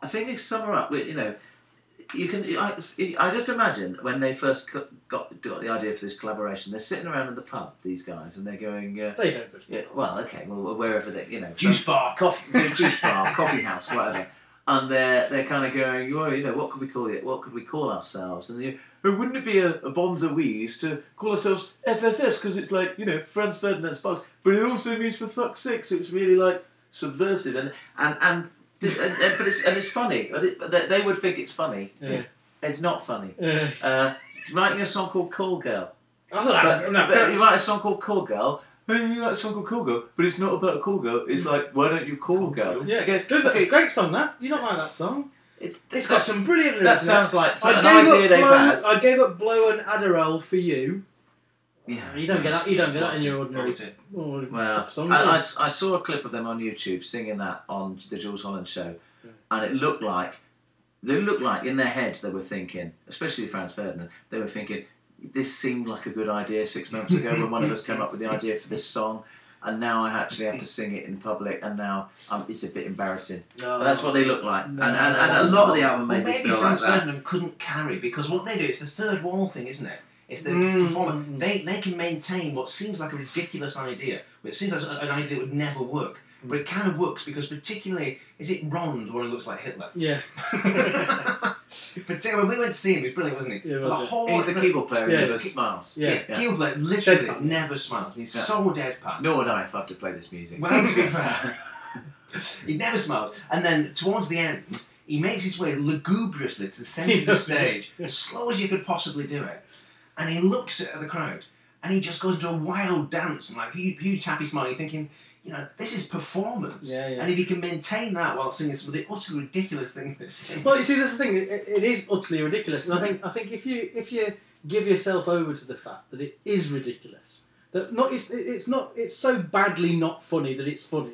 I think if sum her up, you know, you can. I, I just imagine when they first got got the idea for this collaboration, they're sitting around in the pub, these guys, and they're going. Uh, They don't. yeah, well, okay, well, wherever they, you know, Juice some- bar. coffee, juice bar, coffee house, whatever. And they're they're kind of going, well, you know, what could we call it? What could we call ourselves? And you, oh, wouldn't it be a, a bonza wheeze to call ourselves FFS because it's like you know Franz Ferdinand Sparks, but it also means for fuck's sake, so it's really like subversive and and and. And, and but it's and it's funny. They they would think it's funny. Yeah. It's not funny. Uh, Uh, writing a song called Call Girl. I thought that's But, no, but you write a song called Call Girl. Hey, you write a song called Call Girl, but it's not about a call girl. It's like, why don't you call girl? yeah, good. okay, It's a great song. That do you not like that song? It's, It's got some brilliant That lyrics. it. sounds like I an gave idea up they've had. I gave up blow and Adderall for you. Yeah. You don't get that. You don't get that in your ordinary Quality. ordinary Well, song. I, I. I saw a clip of them on YouTube singing that on the Jools Holland show, and it looked like they looked like in their heads they were thinking, especially Franz Ferdinand, they were thinking this seemed like a good idea six months ago when one of us came up with the idea for this song, and now I actually have to sing it in public, and now um, it's a bit embarrassing. But that's what they look like, and, and, and a lot of the album Well, me maybe feel Franz like that. Ferdinand couldn't carry because what they do it's the third wall thing, isn't it? It's the Mm, performer. They they can maintain what seems like a ridiculous idea, which seems like an idea that would never work, but it kind of works because particularly is it Ron the one who looks like Hitler? Yeah. Particularly when we went to see him, he was brilliant, wasn't he? Yeah, For the it? whole He's the keyboard player Yeah. who never smiles. Yeah. Yeah, he would like literally Deadpan. never smiles. He's Yeah. so deadpan. Nor would I if I had to play this music. Well, to be fair, he never smiles. And then towards the end, he makes his way lugubriously to the centre of the stage, as slow as you could possibly do it. And he looks at the crowd, and he just goes into a wild dance, and like huge, huge happy smile. You're thinking, you know, this is performance. Yeah, yeah. And if you can maintain that while singing some of the utterly ridiculous things they sing. Well, you see, that's the thing. It, it is utterly ridiculous, and I think I think if you if you give yourself over to the fact that it is ridiculous, that not it's, it's not it's so badly not funny that it's funny.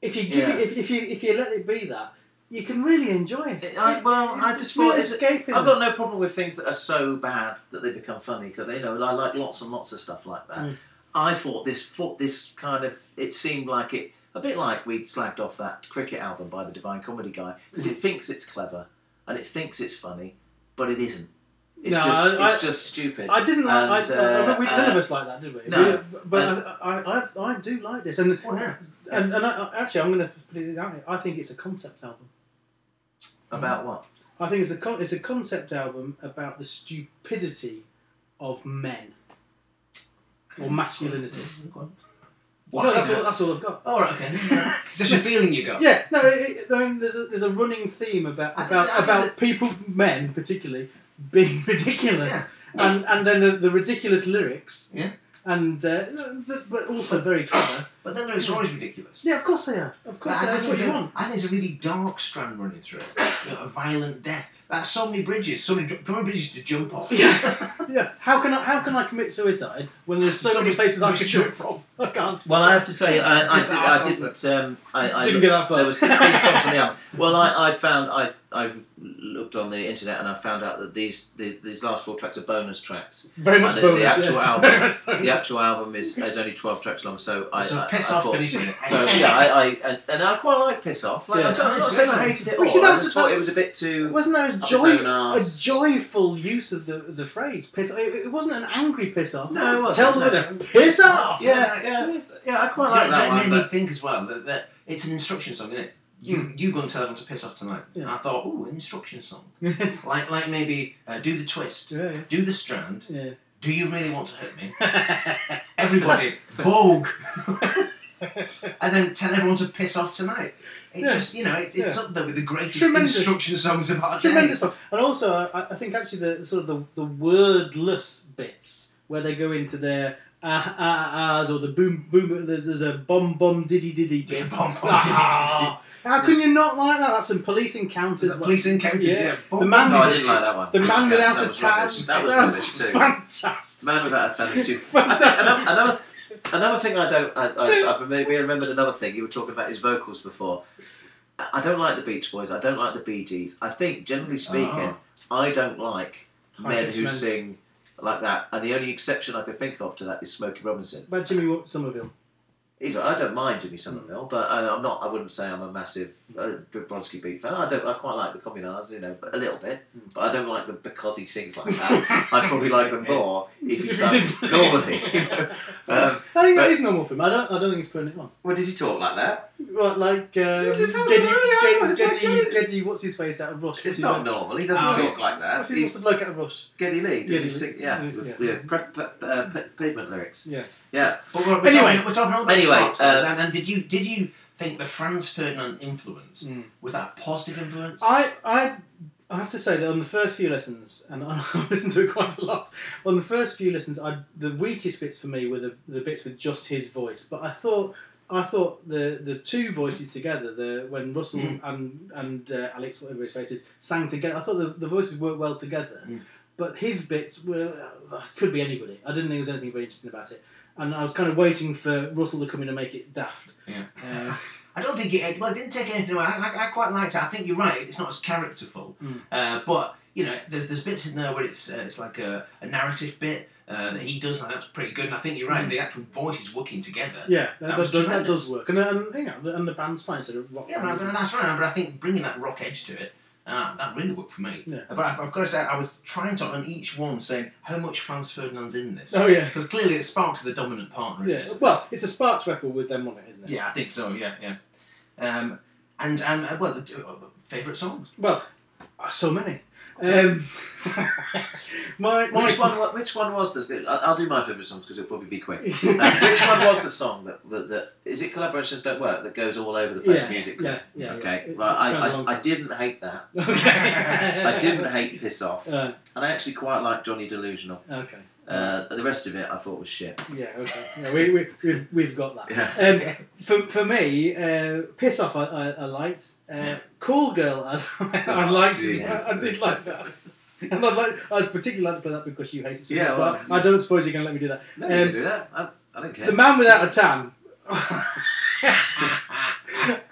If you give Yeah. it, if, if you if you let it be that, you can really enjoy it. I, well, I just it's, escapism. I've got no problem with things that are so bad that they become funny because you know I like lots and lots of stuff like that. Mm. I thought this thought this kind of it seemed like it a bit like we'd slagged off that cricket album by the Divine Comedy guy because Mm. it thinks it's clever and it thinks it's funny, but it isn't. It's No, just I- it's just stupid. I didn't like. And, I, I, uh, we, none uh, of us like that, did we? no. We- but I, I, I, I do like this, and Oh, yeah. and, and I, I- actually, I'm going to put it out. here. I think it's a concept album. About mm. what? I think it's a con- it's a concept album about the stupidity of men or mm. masculinity. Mm, Why? No, that's all. That's all I've got. Oh, right, okay. It's just a feeling you got. Yeah, no. It, I mean, there's a there's a running theme about I about just- I about just- people, men particularly, being ridiculous, Yeah. and and then the, the ridiculous lyrics. Yeah. And uh, the, but also very clever. But then lyrics are always ridiculous. Yeah, of course they are. Of course, they are. that's what you there's a- want. I think there's a really dark strand running through it. You know, a violent death. That's so many bridges, so many, so many bridges to jump off. Yeah, yeah. How can I how can I commit suicide when there's so, So many many- places I many could jump from? I can't. Well, I have to say, I, I, did, I didn't. Um, I, I Didn't looked- get that far. There were 16 songs on the album. Well, I, I found I I looked on the internet and I found out that these the, these last four tracks are bonus tracks. Very much And the, bonus. the actual yes. album, Very much bonus. the actual album is, is only 12 tracks long. So I So I, piss I off thought, finishing it. So yeah, I, I and, and I quite like piss off. Like, Yeah. I'm not saying I hated it. Well, all. see, that I was- just thought that- it was a bit too. Wasn't there a, Up its joy, a arse. joyful use of the the phrase piss? It, it wasn't an angry piss off. No, it wasn't, Tell no. them to piss off. Yeah, yeah, yeah. I quite You like know, that that one. made me but- think as well that, that it's an instruction song, isn't it? You you go and tell everyone to piss off tonight. Yeah. And I thought, oh, an instruction song. Yes. Like like maybe uh, do the twist, Yeah, do the strand. yeah. Do you really want to hurt me? Everybody, Vogue, and then tell everyone to piss off tonight. It Yeah. just you know it's, it's Yeah. up there with the greatest Tremendous. instruction songs of our day. Tremendous song. And also, I, I think actually the sort of the, the wordless bits where they go into their ah ah ahs or the boom boom. There's, there's a bomb bomb diddy diddy bit. Yeah, bomb, bomb, Ah. How can you not like that? That's some police encounters. There's police encounters. Yeah. Yeah, The man- No, I didn't like that one. The man without a was tan. rubbish. That was rubbish too. fantastic. Man without a tan is stupid. Fantastic. another, another, another thing I don't. I, I, I've maybe remembered another thing. You were talking about his vocals before. I I don't like the Beach Boys. I don't like the Bee Gees. I think, generally speaking, oh. I don't like men who men. sing like that. And the only exception I could think of to that is Smokey Robinson. About Jimmy Somerville. He's. I don't mind Jimmy Somerville, but I, I'm not. I wouldn't say I'm a massive uh, Bronski Beat fan. I don't. I quite like the Communards, you know, but a little bit. But I don't like them because he sings like that. I'd probably like them more if he sang normally. You know? um, I think but- that is normal for him. I don't. I don't think he's putting it on. well, does he talk like that? Well, like um, It's not Geddy, what's his face out of Rush? It's not normal. He doesn't Oh, talk like that. What's his, He's what's the bloke out of Rush? Geddy Lee. Does Geddy he Lee. sing? Yeah, Yes, with- yeah. yeah. Pre- pre- uh, pa- pavement lyrics. Yes. Yeah. But we're, we're Anyway. Talking, we're talking all about Anyway, uh, and, and did you did you think the Franz Ferdinand influence Mm. was that a positive influence? I, I, I have to say that on the first few lessons, and I listened to it quite a lot. On the first few lessons, I the weakest bits for me were the, the bits with just his voice. But I thought, I thought the the two voices together, the when Russell Mm. and and uh, Alex, whatever his face is, sang together, I thought the, the voices worked well together. Mm. But his bits were uh, could be anybody. I didn't think there was anything very interesting about it. And I was kind of waiting for Russell to come in and make it daft. Yeah. Uh, I don't think it. Well, it didn't take anything away. I, I, I quite liked it. I think you're right. It's not as characterful, Mm. uh, but you know, there's there's bits in there where it's uh, it's like a, a narrative bit uh, that he does, and that's pretty good. And I think you're right. Mm. The actual voices working together. Yeah, that, That that, does, that does work, and, and you know, the, and the band's fine. So the rock. Yeah, band, but, and that's right. But I think bringing that rock edge to it, uh, that really worked for me. Yeah. But I've, I've got to say, I was trying to on each one saying how much Franz Ferdinand's in this. Oh yeah, Because clearly, it's Sparks the dominant partner in yeah. this. Well, it's a Sparks record with them on it, isn't it? Yeah, I think so. Yeah, yeah. Um, and and uh, well, uh, favourite songs. Well, uh, so many. Um, my my Which one? Which one was the? I- I'll do my favourite songs because it'll probably be quick. Uh, which one was the song that, that that is it? Collaborations don't work. That goes all over the place Yeah, musically. yeah, yeah, Okay. yeah. Well, I, I, I didn't hate that. Okay. I didn't hate Piss Off, Uh, and I actually quite like Johnny Delusional. okay. Uh, the rest of it I thought was shit. Yeah. Okay. Yeah, we, we we've we've got that. Yeah. Um, for, for me, uh, piss off. I, I, I liked. Uh, cool girl. I, I Oh, liked. well. I did like that. And I'd like. I particularly like to play that because you hate it so Yeah, much. well, but I don't suppose you're going to let me do that. No, you Um, can do that. I, I don't care. The man without a tan.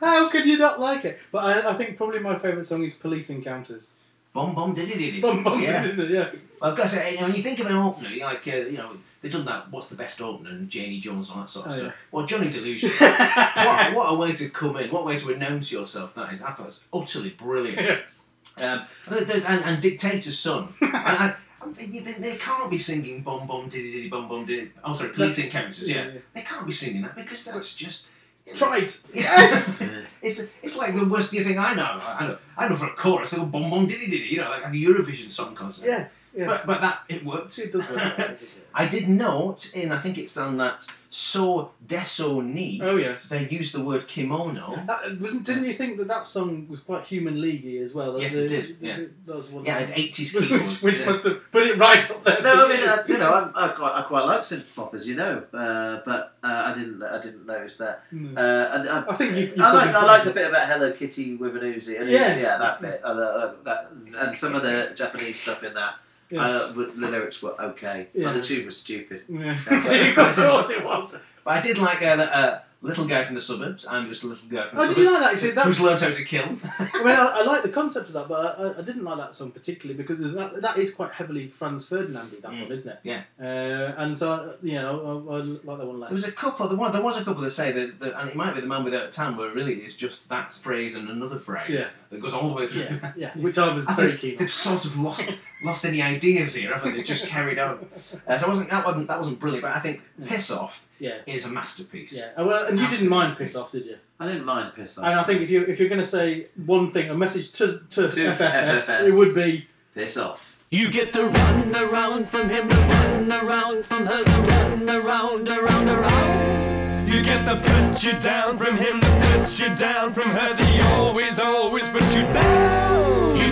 How can you not like it? But I, I think probably my favourite song is Police Encounters. Bom bom diddy diddy. Bum, bum, yeah. yeah. Well, I've got to say, you know, when you think of an opener, you know, like uh, you know, they've done that. What's the best opener? And Janie Jones and all that sort of Oh, stuff. yeah. Well, Johnny Delusion. what, what a way to come in! What a way to announce yourself. That is. I thought it was utterly brilliant. Yes. Um, and, and, and Dictator's Son. and I, I'm thinking they, they can't be singing bom bom diddy diddy bom bom diddy. Oh, sorry, police encounters. Yeah. Yeah, yeah. they can't be singing that because that's just. Tried. Yes. It's it's like the worst thing I know. I know I know for a chorus, they go bom bom diddy diddy. You know, like a Eurovision song concert. Yeah. Yeah. But but that it worked. it does work. that. I did note in I think it's on that So Desu Ne. Oh yes. They used the word kimono. That, didn't you think that that song was quite human leaguey as well? Yes, The- it did, yeah. That was one. Yeah, of it the- had 80s which, keyboards. which yeah. must have put it right up there. No, I mean, you. uh, you know, I'm, I quite, I quite like synth pop, as you know, uh, but uh, I didn't, I didn't notice that. Mm. Uh, and I, I think you- you I like, I like the bit about Hello Kitty with an Uzi, and Yeah. yeah, yeah, that bit, uh, uh, that, and some of the Japanese stuff in that. Uh, the lyrics were okay, Yeah. but the tune was stupid. Yeah. of course it was. But I did like uh, the uh, little guy from the suburbs. I'm just a little guy from the Oh, did you like that? You see, that Who's learnt how to kill? I mean, I, I like the concept of that, but I, I didn't like that song particularly because that, that is quite heavily Franz Ferdinand that Mm, one, isn't it? yeah. Uh, and so, uh, you know, I, I like that one less. There was a couple. There was, there was a couple that say that, that, and it might be the man without a tan, where really it's just that phrase and another phrase Yeah. that goes all the way through. yeah, yeah, which I was I very keen on. they've sort of lost lost any ideas here, haven't they? Just carried on. Uh, so I wasn't that wasn't that wasn't brilliant, but I think Piss Off Yeah, is a masterpiece. yeah. Uh, Well, and you didn't mind piss off, did you? I didn't mind piss off. And I think if you if you're going to say one thing, a message to to, To FFS, FFS. it would be piss off. You get the run around from him, the run around from her, the run around, around, around. You get the put you down from him, the put you down from her, the always, always put you down.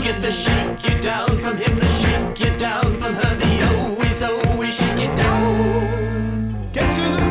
Get the shake you down from him, the shake you down from her, the oh, always, always oh, shake you down. Get to the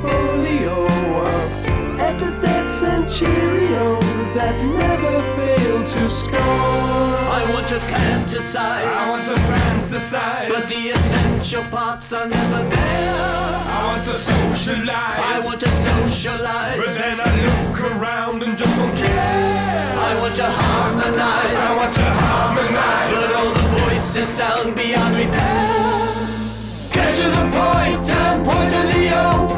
portfolio of epithets and Cheerios that never fail to score. I want to fantasize. I want to fantasize. But the essential parts are never there. I want to socialize. I want to socialize. But then I look around and just don't care. I want to harmonize. I want to harmonize. But all the voices sound beyond repair. Get to the point and point to the open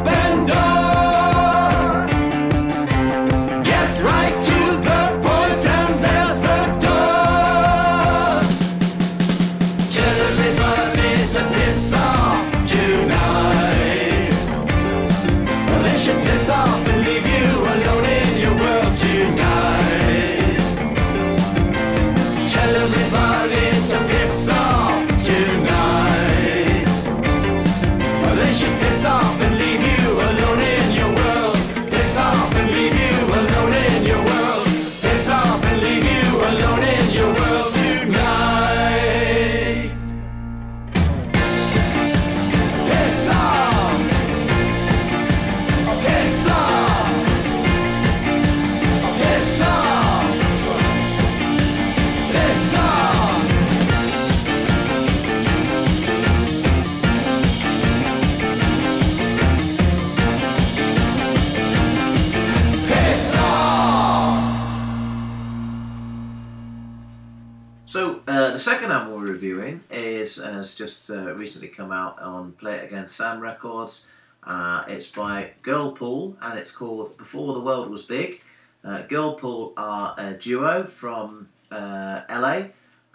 is has just uh, recently come out on Play It Again Sam Records. Uh, it's by Girlpool and it's called Before the World Was Big. Uh, Girlpool are a duo from uh, LA,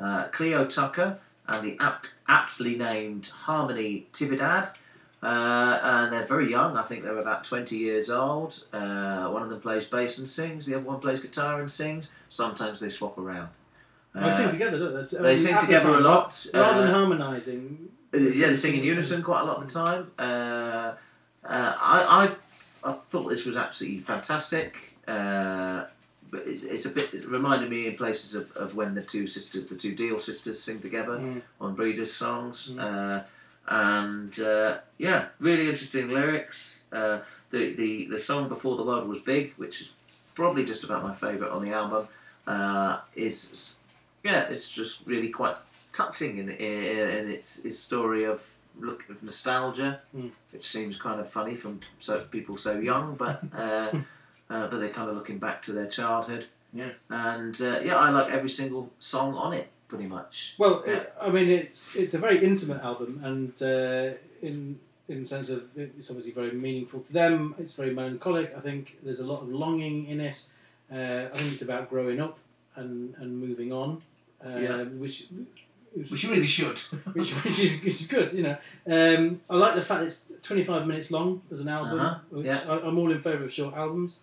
uh, Cleo Tucker and the apt, aptly named Harmony Tividad. Uh, and they're very young. I think they're about 20 years old. One of them plays bass and sings. The other one plays guitar and sings. Sometimes they swap around. They sing Uh, together, don't they? I they mean, sing together a lot, Rather than uh, harmonising. Uh, Yeah, they sing in unison quite a lot of the time. Uh, uh, I, I, I thought this was absolutely fantastic. Uh, but it, it's a bit. It reminded me in places of, of when the two sisters, the two Deal sisters, sing together Mm. on Breeders' songs. Uh, and uh, yeah, really interesting lyrics. Uh, the, the the song "Before the World Was Big," which is probably just about my favourite on the album, uh, is yeah, it's just really quite touching in, in, in its, its story of look of nostalgia, Mm. which seems kind of funny from so people so young, but uh, uh, but they're kind of looking back to their childhood. Yeah. And uh, yeah, I like every single song on it, pretty much. Well, Yeah. it, I mean, it's it's a very intimate album, and uh, in in the sense of it's obviously very meaningful to them. It's very melancholic. I think there's a lot of longing in it. Uh, I think it's about growing up and, and moving on, uh, Yeah. which which, Which you really should. which, which, is, which is good. You know, um, I like the fact it's 25 minutes long as an album, Uh-huh, which yeah. I, I'm all in favour of short albums.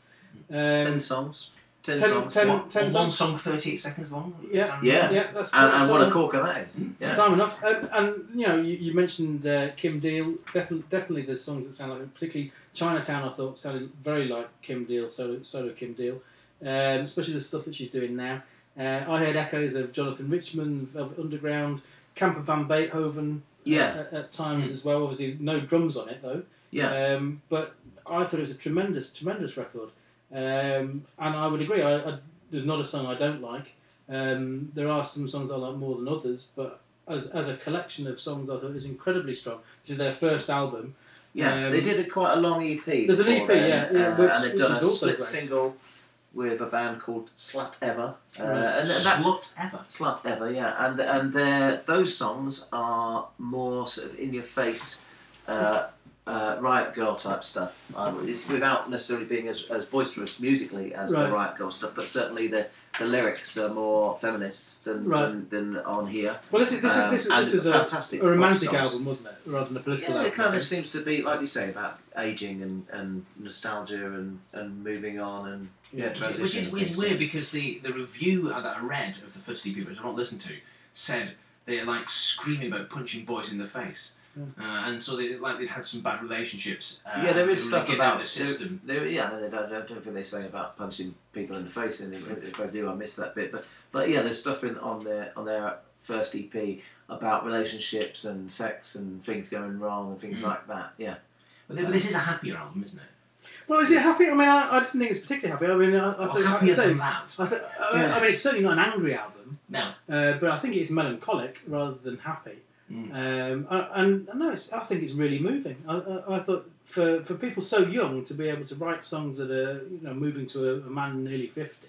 Um, ten songs. Ten, ten- songs. ten- What, ten one songs. One song 38 seconds long? Yeah. Yeah. yeah, that's And, and what a time- corker that is. Mm. Yeah. Time enough. Um, and you know, you, you mentioned uh, Kim Deal. Definitely, definitely, there's songs that sound like, particularly Chinatown. I thought sounded very like Kim Deal, solo, solo Kim Deal, um, especially the stuff that she's doing now. Uh, I heard echoes of Jonathan Richman, Velvet Underground, Camper Van Beethoven. uh, Yeah. at, at times as well. Obviously, no drums on it though. Yeah. Um, but I thought it was a tremendous, tremendous record. Um, and I would agree. I, I, there's not a song I don't like. Um, there are some songs I like more than others, but as, as a collection of songs, I thought it was incredibly strong. This is their first album. Yeah, Um, they did a quite a long EP. There's an EP, yeah, yeah, uh, which- and they've done is a also split great. single with a band called Slutever, uh, and that, Slutever. Slut Ever, yeah, and and they're, those songs are more sort of in your face, uh, uh, Riot Girl type stuff. Uh, it's without necessarily being as, as boisterous musically as Right. the Riot Girl stuff, but certainly the the lyrics are more feminist than Right. than, than on here. Well, this is this, Um, is, this, and this was a, fantastic a romantic album, wasn't it, rather than a political Yeah, album? it kind of seems to be, like you say, about aging and, and nostalgia and, and moving on and yeah, Yeah. Which is, transition. which is, which is things. weird because the, the review that I read of the first EP, which I've not listened to, said they're like screaming about punching boys in the face. Uh, and so they like they'd had some bad relationships. Uh, yeah, there is stuff getting about out of the system. There, there, yeah, I don't, I don't think they say about punching people in the face, and if if I do, I miss that bit. But but yeah, there's stuff in on their on their first EP, about relationships and sex and things going wrong and things Mm. like that. Yeah. But th- this is a happier album, isn't it? Well, is it happy? I mean, I, I didn't think it was particularly happy. I mean, I, I Or think, like I happier say, than that? I, th- Yeah. I mean, it's certainly not an angry album, No. uh, but I think it's melancholic rather than happy. Mm. Um, and no, it's, I think it's really moving. I, I, I thought for, for people so young to be able to write songs that are you know moving to a, a man nearly fifty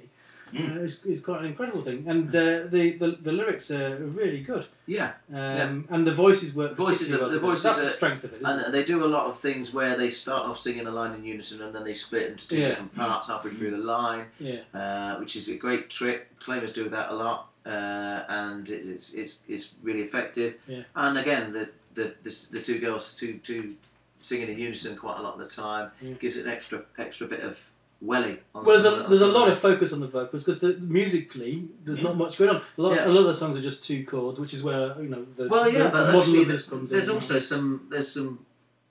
Mm. uh, is, is quite an incredible thing. And uh, the, the the lyrics are really good. Yeah. Um, And the voices work. Voices are- well the voices That's the strength of it. And it? they do a lot of things where they start off singing a line in unison and then they split into two Yeah. different parts halfway through the line, Yeah. uh, which is a great trick. Claimers do that a lot, uh, and it's, it's, it's really effective. Yeah. And again, the, the, the, the two girls, two, two singing in unison quite a lot of the time, Yeah. gives it an extra extra bit of welly. Well, there's a, there's a lot of focus on the vocals because the, musically there's Yeah. not much going on. A lot, Yeah. a lot of the songs are just two chords, which is where you know the, Well, yeah, the, but the model of this comes there's in. also some there's some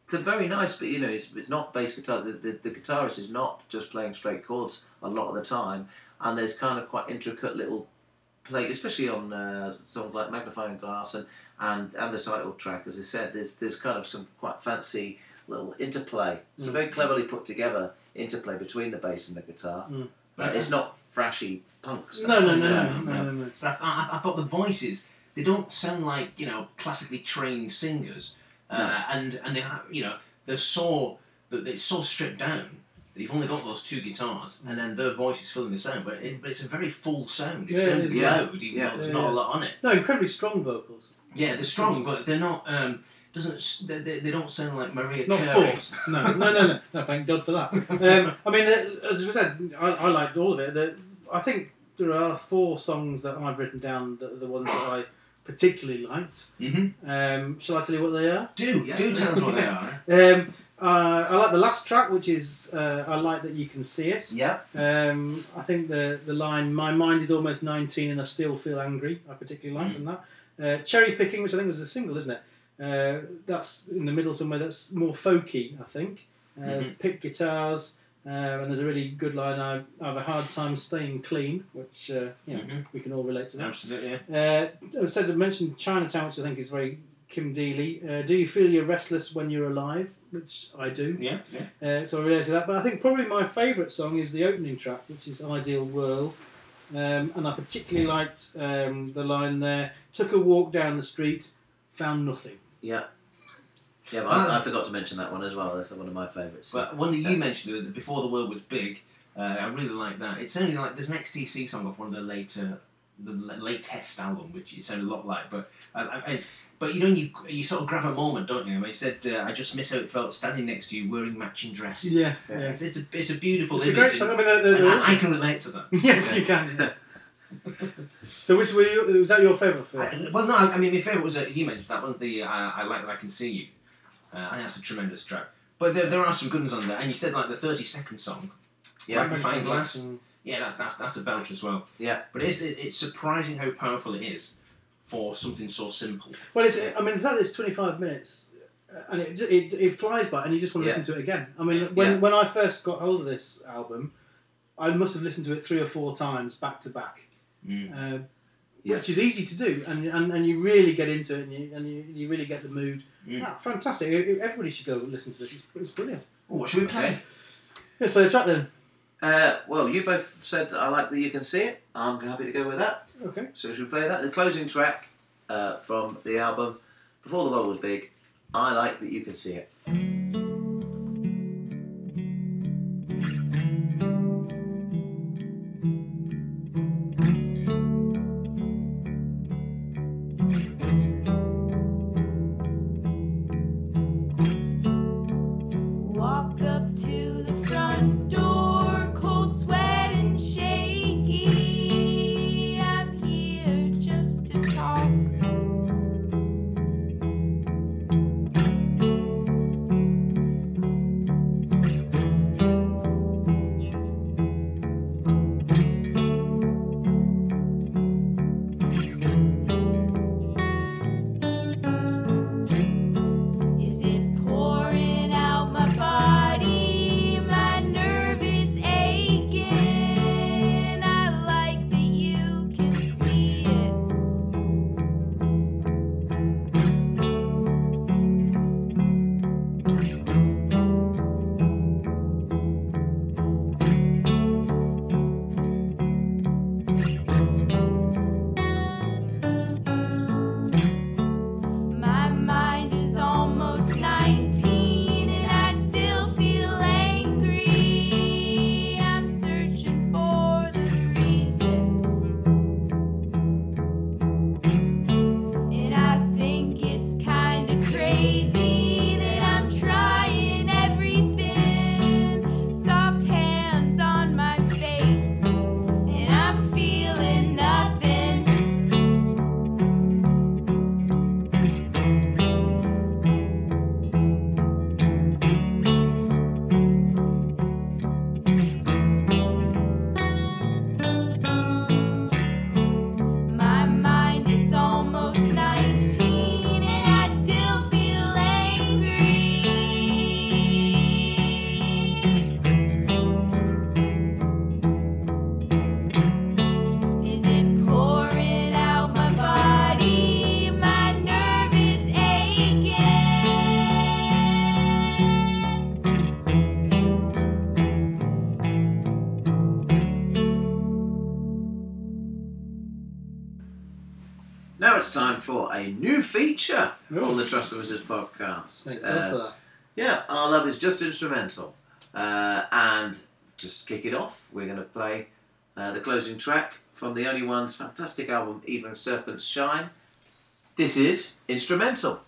some very nice, but you know, it's, it's not bass guitar. The, the, the guitarist is not just playing straight chords a lot of the time, and there's kind of quite intricate little play, especially on uh, songs like Magnifying Glass and, and and the title track. As I said, there's there's kind of some quite fancy little interplay. So Mm. very cleverly put together interplay between the bass and the guitar. Mm. But it's not flashy punk stuff. No, no, no, No, no, no, no. no, no. But I, th- I, I thought the voices they don't sound like you know classically trained singers, uh, No. and and they have you know they're so that it's so stripped down that you've only got those two guitars and then their voice is filling the sound, but, it, but it's a very full sound. It Yeah, it is. Yeah. loud, even Yeah. though there's Yeah, not a lot on it. No, incredibly strong vocals. Yeah, they're strong, but they're not. Um, doesn't they, they, they don't sound like Maria Not Carey. forced. No, no, no, no, no. Thank God for that. Um, I mean, uh, as I said, I, I liked all of it. The, I think there are four songs that I've written down that are the ones that I particularly liked. hmm Um, shall I tell you what they are? Do Yeah. do tell us what they are. Um, uh, I like the last track, which is uh, I like that you can see it. Yeah. Um, I think the the line "My mind is almost 19 and I still feel angry" I particularly liked in that. Uh, Cherry picking, which I think was a single, isn't it? Uh, that's in the middle somewhere. That's more folky, I think. Uh, Mhm. Pick guitars, uh, and there's a really good line. I, I have a hard time staying clean, which uh, you know Mhm. we can all relate to that. Absolutely. Yeah. Uh, I said I mentioned Chinatown, which I think is very Kim Dealey. Uh, do you feel you're restless when you're alive? Which I do. Yeah. yeah. Uh, so I relate to that. But I think probably my favourite song is the opening track, which is Ideal World. Um, and I particularly liked um, the line there took a walk down the street, found nothing. Yeah. Yeah, but Ah. I, I forgot to mention that one as well. That's one of my favourites. But one that you mentioned uh, before the world was big, uh, I really like that. It's sounded like there's an XTC song off one of the later, the latest album, which it sounded a lot like. But I, I, I- but you know, you you sort of grab a moment, don't you? When you said, uh, "I just miss how it felt standing next to you wearing matching dresses." Yes, Yeah. yeah. It's, it's a it's a beautiful It's a image. great and- song. I mean, the- the- the- I, I can relate to that. yes, Yeah. you can. Yes. so which were you, was that your favourite? Well, no, I mean, my favourite was uh, you mentioned that one. The uh, I like that I can see you. Uh, I think that's a tremendous track. But there, there are some good ones on there, and you said like the thirty second song. Yeah. Magnifying Glass. Mm. Yeah, that's that's that's a belter as well. Yeah. But it's it's surprising how powerful it is for something so simple. Well, it's, I mean, the fact that it's 25 minutes uh, and it, it, it flies by and you just want to Yeah. listen to it again. I mean, when, Yeah. when I first got hold of this album, I must have listened to it three or four times back to back, uh, Yeah. which is easy to do, and, and, and you really get into it and you, and you, you really get the mood. Mm. Ah, fantastic. Everybody should go listen to this. It's, it's brilliant. Oh, what should we play? Let's play the track then. Uh, well, you both said I like that you can see it. I'm happy to go with that. Okay. So should we play that? The closing track uh, from the album Before the World Was Big. I like that you can see it. A new feature on the Trust the Wizards podcast. Thank Uh, God for that. Yeah, our love is just instrumental. Uh, and just kick it off, we're going to play uh, the closing track from the Only One's fantastic album, Even Serpents Shine. This is Instrumental.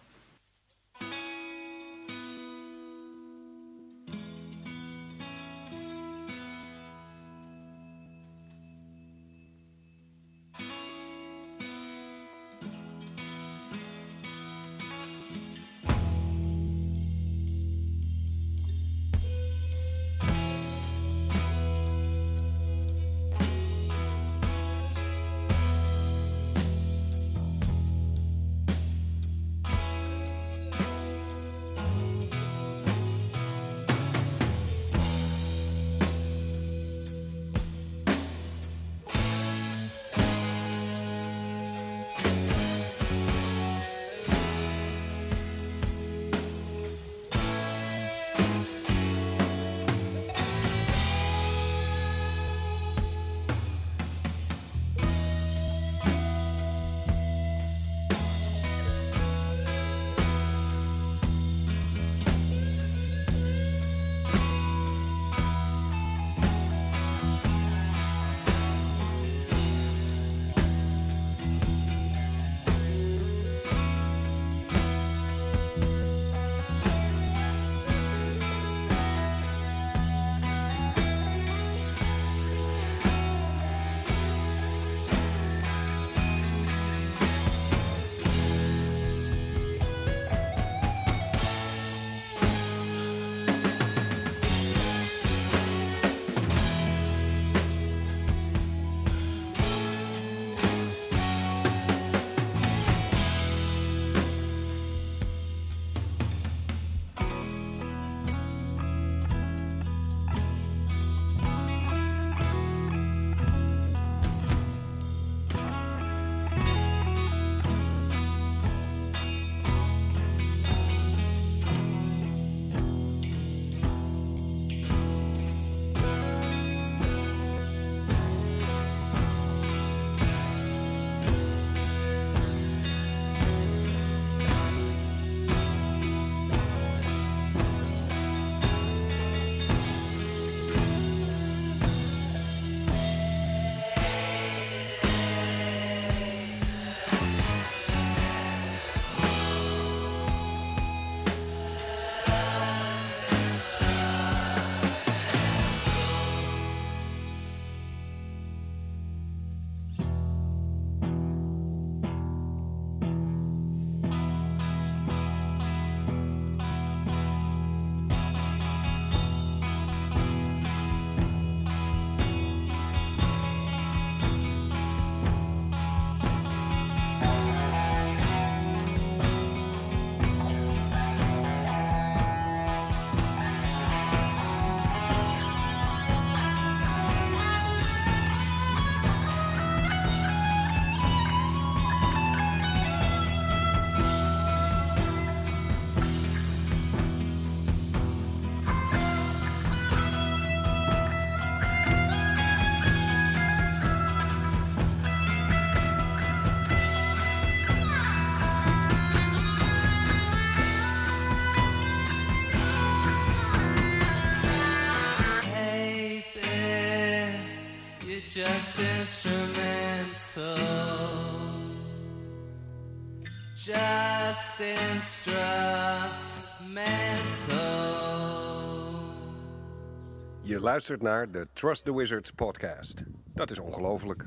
Luistert naar de Trust the Wizards podcast. Dat is ongelooflijk.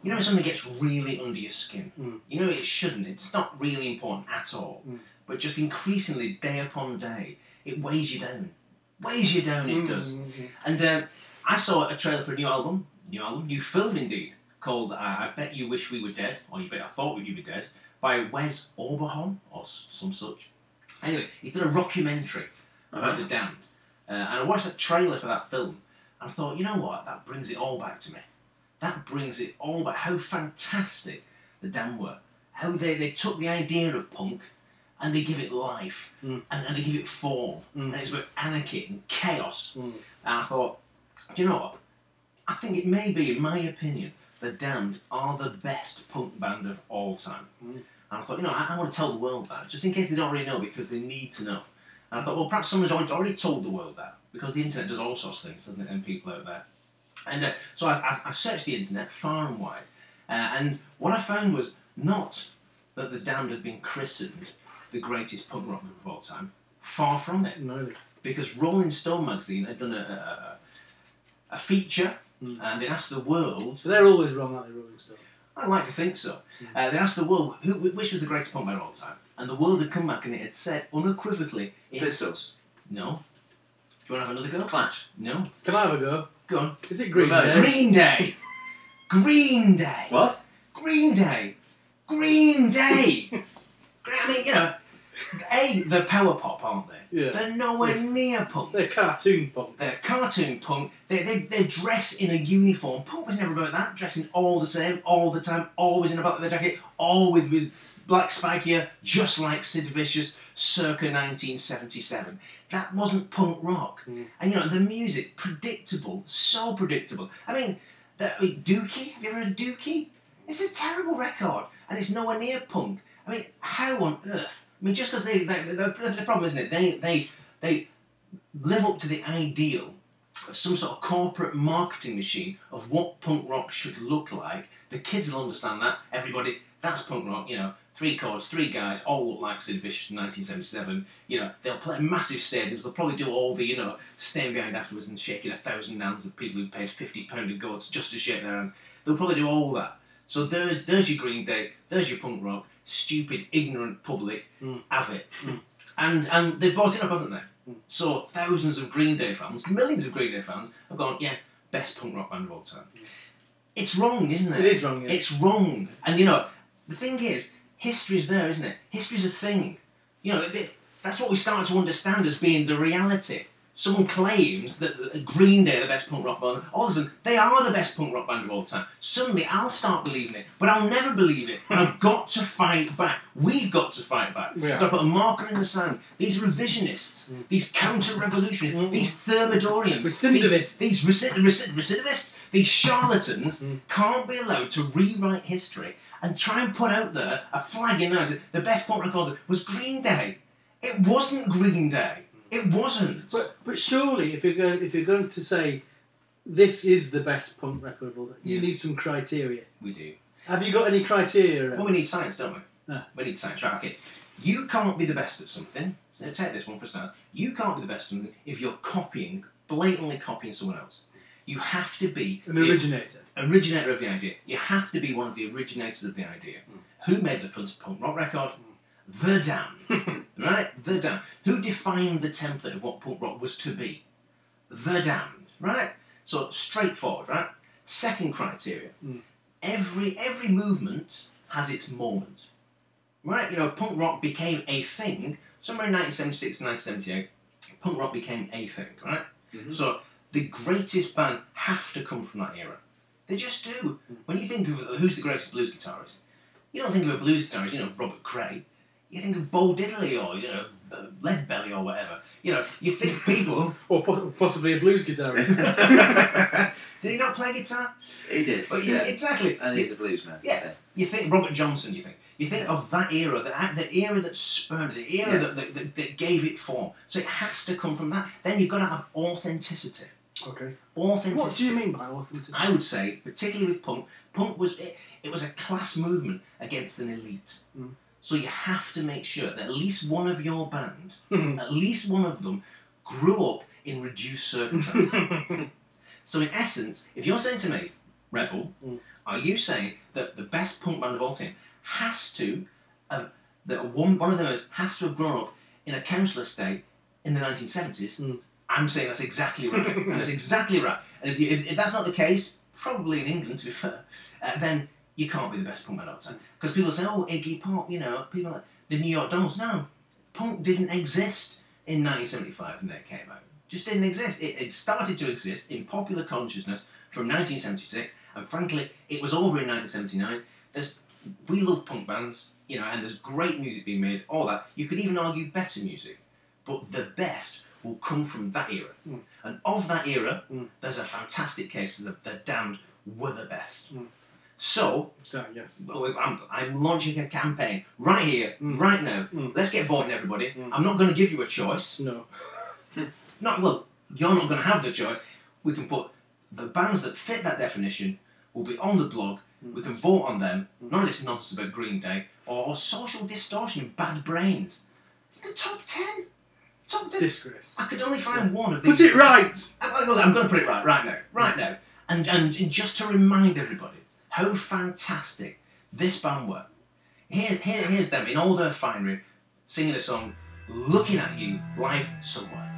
You know, when something gets really under your skin. You know, it shouldn't. It's not really important at all. But just increasingly, day upon day, it weighs you down. Weighs you down, it does. And um, I saw a trailer for a new album, new album, new film indeed, called uh, I Bet You Wish We Were Dead, or You Bet I Thought We You Were Dead, by Wes Oberholm, or s- some such. Anyway, he's done a rockumentary about the damned. Uh, and I watched that trailer for that film, and I thought, you know what, that brings it all back to me. That brings it all back. How fantastic the damned were. How they, they took the idea of punk and they give it life mm. and, and they give it form. Mm. And it's about anarchy and chaos. Mm. And I thought, you know what? I think it may be, in my opinion, The Damned are the best punk band of all time. And I thought, you know, I, I want to tell the world that, just in case they don't already know, because they need to know. And I thought, well, perhaps someone's already, already told the world that, because the internet does all sorts of things, doesn't it, and people out there. And uh, so I, I, I searched the internet far and wide, uh, and what I found was not that the Damned had been christened the greatest punk rock group of all time. Far from it. No. Because Rolling Stone magazine had done a, a, a feature, and they asked the world. So they're always wrong, aren't they, Rolling Stone? I'd like to think so. Uh, they asked the world who, which was the greatest punk band of all time, and the world had come back and it had said unequivocally, it's- Pistols. No. Do you want to have another go? Clash. No. Can I have a go? Go on. Is it Green Remote. Day? Green Day. Green Day. What? Green Day. Green Day. Gre- I mean, you know, A, they're power pop, aren't they? Yeah. They're nowhere near punk. They're cartoon punk. They're cartoon punk. They, they, they dress in a uniform. Punk was never about that. Dressing all the same, all the time, always in a butler jacket, all with, with black hair, just like Sid Vicious, circa 1977. That wasn't punk rock. Mm. And you know, the music, predictable, so predictable. I mean, the, I mean, Dookie, have you ever heard of Dookie? It's a terrible record, and it's nowhere near punk. I mean, how on earth? I mean, just because they, they, the, the problem, isn't it? They, they, they live up to the ideal of some sort of corporate marketing machine of what punk rock should look like. The kids will understand that. Everybody, that's punk rock. You know, three chords, three guys, all look like Sid Vicious in 1977. You know, they'll play massive stadiums. They'll probably do all the, you know, staying behind afterwards and shaking a thousand hands of people who paid fifty pound a goats just to shake their hands. They'll probably do all that. So there's there's your Green Day. There's your punk rock. Stupid, ignorant public. Hmm. Have it. Hmm. And and they've bought it up, haven't they? Hmm. So thousands of Green Day fans, millions of Green Day fans, have gone, yeah, best punk rock band of all time. It's wrong, isn't it? It is wrong, yeah. It's wrong. And you know, the thing is, history's there, isn't it? History's a thing. You know, it- that's what we start to understand as being the reality. Someone claims that Green Day are the best punk rock band. All of a sudden, they are the best punk rock band of all time. Suddenly, I'll start believing it, but I'll never believe it. I've got to fight back. We've got to fight back. Yeah. We've got to put a marker in the sand. These revisionists, mm. these counter-revolutionaries, mm. these thermidorians, Recidivists. these, these reci- reci- recidivists, these charlatans mm. can't be allowed to rewrite history and try and put out there a flag in there. The best punk record was Green Day. It wasn't Green Day. It wasn't. But but surely, if you're going if you're going to say this is the best punk record of all you Yeah. need some criteria. we do. Have you got any criteria? Well, we need science, don't we? Ah. We need science, right? Okay. You can't be the best at something. So take this one for a start. You can't be the best at something if you're copying, blatantly copying someone else. You have to be An the originator. originator of the idea. You have to be one of the originators of the idea. Hmm. Who made the first punk rock record? Hmm. The Damned. right? The Damned. Who defined the template of what punk rock was to be? The Damned. Right? So straightforward, right? Second criteria. Hmm. Every every movement has its moment. Right? You know, punk rock became a thing somewhere in 1976, 1978. Punk rock became a thing, right? Mm-hmm. So the greatest band have to come from that era. They just do. When you think of uh, who's the greatest blues guitarist, you don't think of a blues guitarist, you know, Robert Cray. You think of Bo Diddley or, you know, uh, Lead Belly or whatever. You know, you think people. Or possibly a blues guitarist. Did he not play guitar? He did. Well, you- yeah. Exactly. And he's a blues man. Yeah. You think Robert Johnson, you think. You think of that era, that the era that spurned it, the era Yeah. that, that, that, that gave it form. So it has to come from that. Then you've got to have authenticity. Okay. Authenticity. What do you mean by authenticity? I would say, particularly with punk, punk was it, it was a class movement against an elite. Hmm. So you have to make sure that at least one of your band, hmm. at least one of them, grew up in reduced circumstances. so in essence, if you're saying to me, Rebel, hmm. are you saying that the best punk band of all time has to have that one one of those has to have grown up in a council estate in the 1970s? I'm saying that's exactly right. that's exactly right. And if, you, if, if that's not the case, probably in England, to be fair, uh, then you can't be the best punk band of all time. Because people say, oh, Iggy Pop, you know, people like the New York Dolls. No, punk didn't exist in 1975 when they came out. Just didn't exist. It, it started to exist in popular consciousness from 1976, and frankly, it was over in 1979. There's, we love punk bands, you know, and there's great music being made, all that. You could even argue better music, but the best will come from that era. Mm. And of that era, mm. there's a fantastic case that the Damned were the best. Mm. So, So yes. well, I'm, I'm launching a campaign right here, Mm. right now. Let's get voting, everybody. I'm not going to give you a choice. No. Not well. You're not going to have the choice. We can put the bands that fit that definition will be on the blog. Mm. We can vote on them. None of this nonsense about Green Day or social distortion and bad brains. It's the top ten. Ten. Disgrace. I could only find one of these. Put it right. Uh, I'm, I'm going to put it right, right now, right now, and and just to remind everybody how fantastic this band were. Here, here, here's them in all their finery, singing a song, "Looking at You" live somewhere.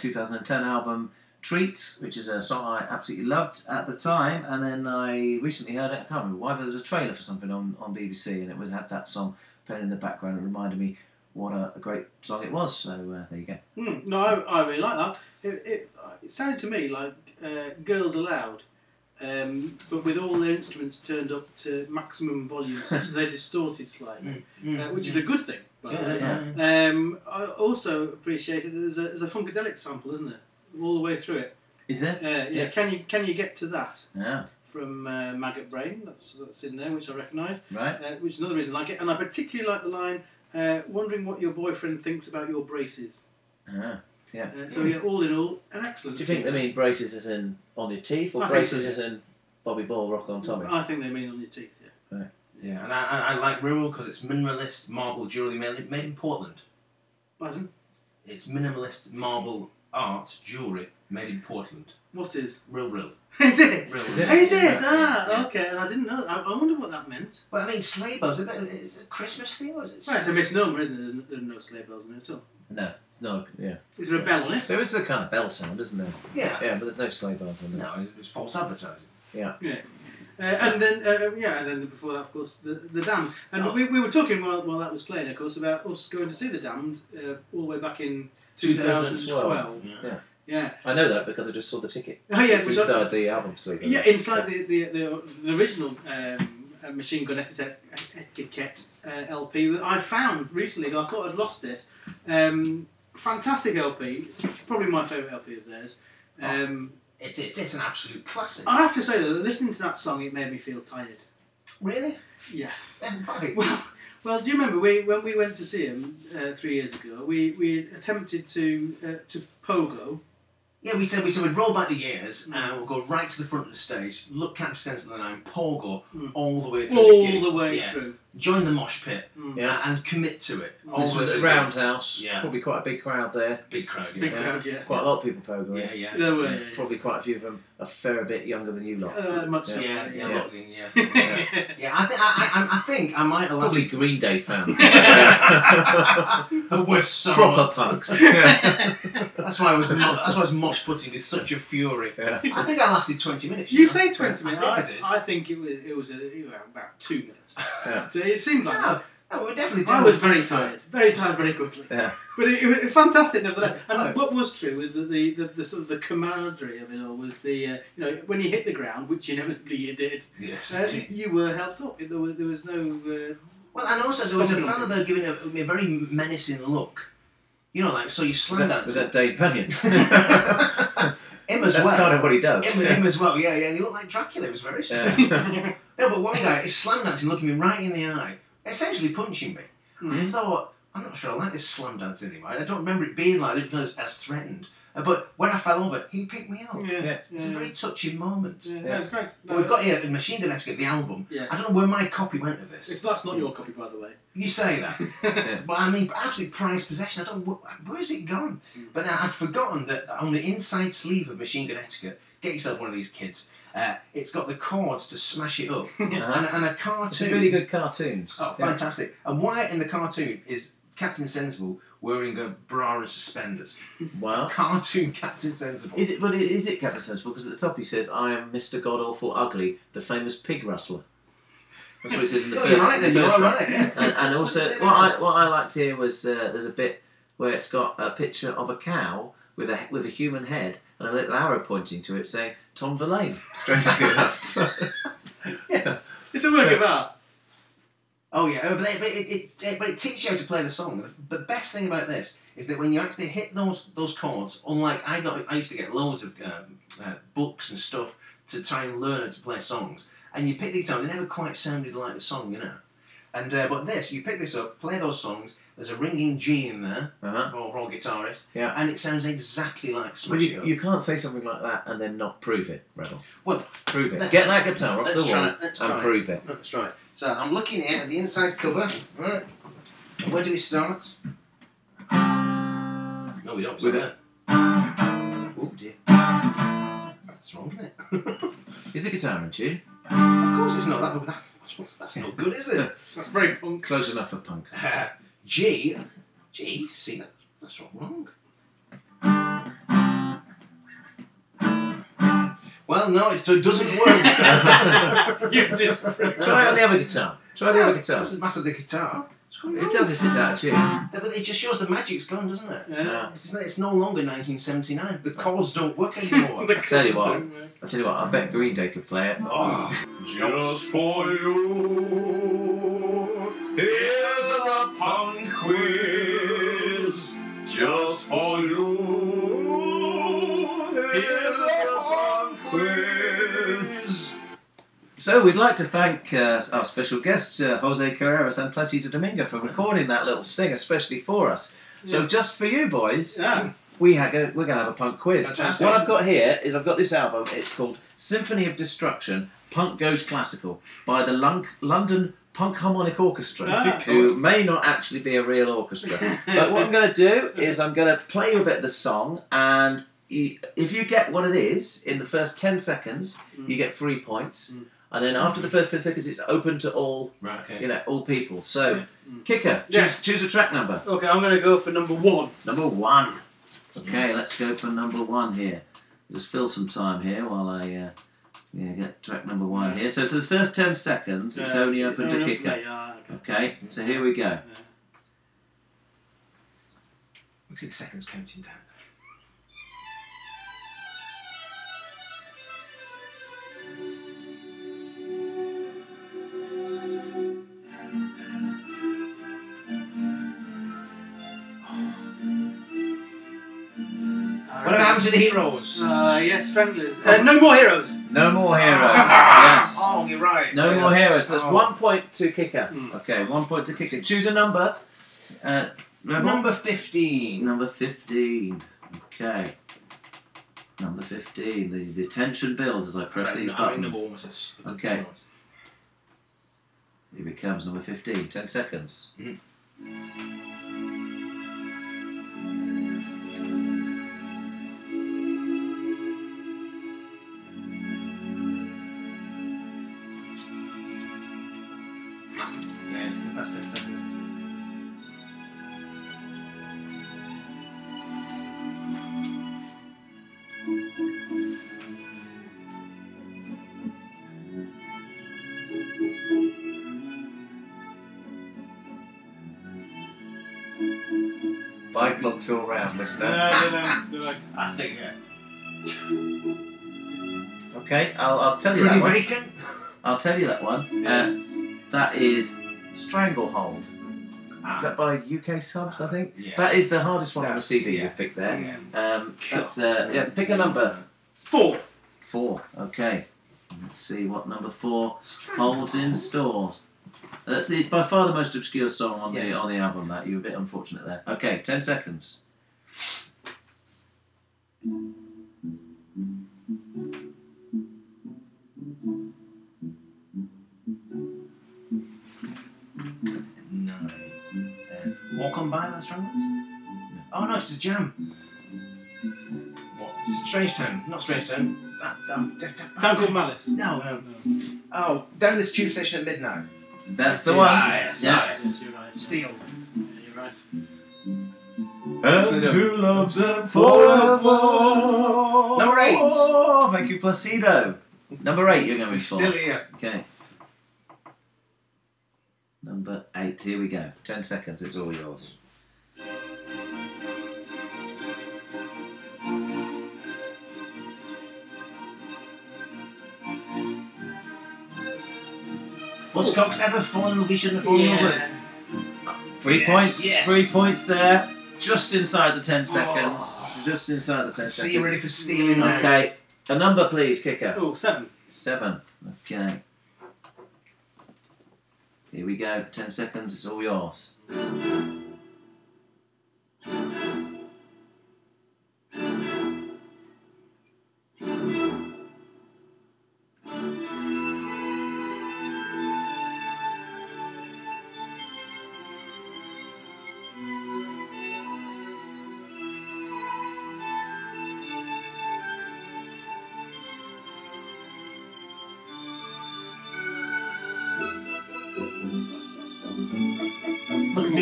2010 album Treats, which is a song I absolutely loved at the time. And then I recently heard it, I can't remember why, but there was a trailer for something on, on BBC and it was had that song playing in the background. It reminded me what a, a great song it was. So uh, there you go. Mm, no, I, I really like that. It, it, it sounded to me like uh, Girls Aloud, um, but with all their instruments turned up to maximum volume, so they're distorted slightly, Mm, uh, which is a good thing. By Yeah, way. Um, I also appreciated that there's a, there's a funkadelic sample, isn't there, all the way through it. Is there? Uh, yeah. Yeah. Can you can you get to that? Yeah. From uh, Maggot Brain, that's that's in there, which I recognise. Right. Uh, which is another reason I like it, and I particularly like the line, uh, "Wondering what your boyfriend thinks about your braces." Ah, yeah. Uh, so yeah, all in all, an excellent. Do you think they mean braces as in on your teeth or I braces as in Bobby Ball, Rock on Tommy? I think they mean on your teeth. Yeah. And I, I, I like Rill Rill because it's minimalist marble jewellery made, made in Portland. Pardon? It's minimalist marble art jewellery made in Portland. What is? Rill, Rill. Is it? Real, Is it? Yeah, Ah, yeah. okay. And I didn't know. I, I wonder what that meant. Well, I mean, sleigh bells. Is it is it a Christmas thing or is it? Well, it's a misnomer, isn't it? There's no, there are no sleigh bells in it at all. No, it's not. Yeah. Is there a bell on it? There is a kind of bell sound, isn't there? Yeah. Yeah, but there's no sleigh bells in there. No, it's false advertising. Yeah. Yeah. Uh, and then, uh, yeah, and then before that, of course, the, the Damned. And Oh. we, we were talking while, while that was playing, of course, about us going to see the Damned uh, all the way back in 2012. Yeah. Yeah. I know that because I just saw the ticket. Oh, yeah, It's which I- inside the album sleeve. Yeah, inside the, the, the, the original um, uh, Machine Gun Etiquette, etiquette uh, LP that I found recently, I thought I'd lost it. Um, fantastic LP, probably my favourite LP of theirs. Um, It's, it's, it's an absolute classic. I have to say though, that listening to that song, it made me feel tired. Really? Yes. Well, well, do you remember we when we went to see him uh, three years ago? We we attempted to uh, to pogo. Yeah, we said we said we'd roll back the years and we'll go right to the front of the stage, look Captain Sensible and I'm pogo all the way through. All the, the way Yeah. through. Join the mosh pit, Mm. yeah, and commit to it. all This the was at through. Roundhouse. Yeah. Probably quite a big crowd there. Big crowd, yeah. Big crowd, yeah. Quite a lot of people pogoing. Yeah, yeah. There were, yeah, yeah. Probably quite a few of them a fair bit younger than you lot. Uh, much so, Yeah, yeah. yeah, look, yeah, yeah. yeah. I think I, I, I think I might have Probably lasted Green Day fans. the worst song. Proper punks. That's why I was mo- that's why I was mosh putting with such a fury. I think I lasted twenty minutes. You know? say twenty minutes. I I, think I did. I think it was it was a, it was about two minutes. Yeah. So it seemed like No, that. No, we were definitely. I was very tired, very tired, very quickly. Yeah. But it, it was fantastic nevertheless. And Oh. what was true was that the, the, the sort of the camaraderie of it all was the uh, you know when you hit the ground, which inevitably you did. Yes. Uh, you were helped up. There was, there was no. Uh, Well, and also there was a Stomping on fella there giving a, a very menacing look. You know, like so you Was slam that, dance. was that Dave Vanian? him as That's well. kind of what he does. Him, him as well, yeah, yeah. And he looked like Dracula. It was very strange. Yeah. no, but one guy is slam dancing, looking me right in the eye, essentially punching me. And I thought, I'm not sure I like this slam dance anymore. I don't remember it being like it was as threatened. Uh, But when I fell over, he picked me up. yeah, Yeah. It's a very touching moment. yeah, Yeah. that's great. But we've got here Machine Gun Etiquette, the album. Yes. I don't know where my copy went of this. It's, that's not your copy, by the way. You say that. Yeah. But I mean, absolute prized possession. I don't where's it gone? But now I'd forgotten that on the inside sleeve of Machine Gun Etiquette, get yourself one of these kids. Uh, it's got the chords to smash it up, and, and a cartoon. Some really good cartoons. Oh, Yeah. fantastic! And why in the cartoon is Captain Sensible wearing a bra and suspenders. Wow. Cartoon Captain Sensible. Is it? But is it Captain Sensible? Because at the top he says, "I am Mr. God Awful Ugly, the famous pig rustler." That's what it says in the first. you're right then, the you are one. right, yeah. And, and also, What does it what I what I liked here was uh, there's a bit where it's got a picture of a cow with a with a human head and a little arrow pointing to it, saying Tom Verlaine. Strangely enough. yes. It's a work of art. Oh yeah, but it, but it, it, it- but it teaches you how to play the song. The best thing about this is that when you actually hit those those chords, unlike I got, I used to get loads of um, uh, books and stuff to try and learn how to play songs, and you pick these up, they never quite sounded like the song, you know. And uh, but this, you pick this up, play those songs. There's a ringing G in there Uh-huh. for, for all guitarists, Yeah. and it sounds exactly like Well, you, you can't say something like that and then not prove it, Rebel. Well, prove it. Get that guitar off let's the try wall it, and try prove it. Let's try it. So I'm looking here at the inside cover. Right. Where do we start? No, we don't. Start there. Oh dear. That's wrong, isn't it? Is the guitar in tune? of course it's not. That, that's, that's not good, is it? That's very punk. Close enough for punk. G. G. See, that, that's not wrong. Well, no, it do- doesn't work. you disprove. Try it on the other guitar. Try the No, other It guitar. doesn't matter the guitar. It's going It does if it's out of tune. Yeah, But it just shows the magic's gone, doesn't it? Yeah. It's, it's no longer 1979. The chords don't work anymore. I tell you what. I tell you what. I bet Green Day could play it. Oh, Just for you, here's a punk quiz. Just for you, So we'd like to thank uh, our special guest uh, Jose Carreras and Placido Domingo for recording that little sting, especially for us. So Yeah. just for you boys, Yeah. we ha- go, we're going to have a punk quiz. Fantastic. What I've got here is I've got this album. It's called Symphony of Destruction: Punk Goes Classical by the Lunk- London Punk Harmonic Orchestra, Ah, who may not actually be a real orchestra. but what I'm going to do is I'm going to play you a bit of the song, and you, if you get what it is in the first ten seconds, you get three points. And then after the first ten seconds, it's open to all, Right, okay. you know, all people. So, kicker, choose, Yes. choose a track number. Okay, I'm going to go for number one. Number one. Okay, let's go for number one here. Just fill some time here while I uh, yeah, get track number one here. So for the first 10 seconds, it's Uh, only open to only up kicker. me, ah, okay. Okay, so here we go. We see the seconds counting down. To the heroes? Uh, yes, Stranglers. Uh, no more heroes. No more heroes. yes. Oh, you're right. No Yeah. more heroes. So that's Oh. one point to kicker. Okay, one point to kicker. Choose a number. Uh, Number 15. Number 15. Okay. Number 15. The, the tension builds as I press these I mean, buttons. number one was a Okay. choice. Here it comes, number 15. 10 seconds. Yeah, looks all round, listener. I think, yeah. Okay, I'll, I'll tell you Pretty that one. vacant? I'll tell you that one. Uh, that is Stranglehold. Is that by UK Subs, I think? Yeah. That is the hardest one on the That's- CD yeah. you've picked there. Yeah. Um, that's, uh, yeah, pick a number. Four. Four, okay. Let's see what number four holds in store. That's, it's by far the most obscure song on the on the album. That you're a bit unfortunate there. Okay, ten seconds. Nine. Ten. Walk on by, that's right. Oh no, it's the jam. What? It's Strange Town. Not Strange Town. That, that, that, that, Town called Malice. No, no. Oh, down at the tube station at midnight. That's the one. Yes, Yeah. yes. You're right. Steel. Yeah, you're right. And who loves them forever. Number eight. Oh, thank you, Placido. Number eight, you're going with for. Still here. Okay. Number eight, here we go. Ten seconds, it's all yours. Buzzcocks ever fallen vision love he fallen in Yeah. with? Three Yes, points, yes. three points there. Just inside the ten oh. seconds. Just inside the ten seconds. See you ready for stealing now. Okay. A number, please, kicker. Oh, seven. Seven. Okay. Here we go. Ten seconds. It's all yours.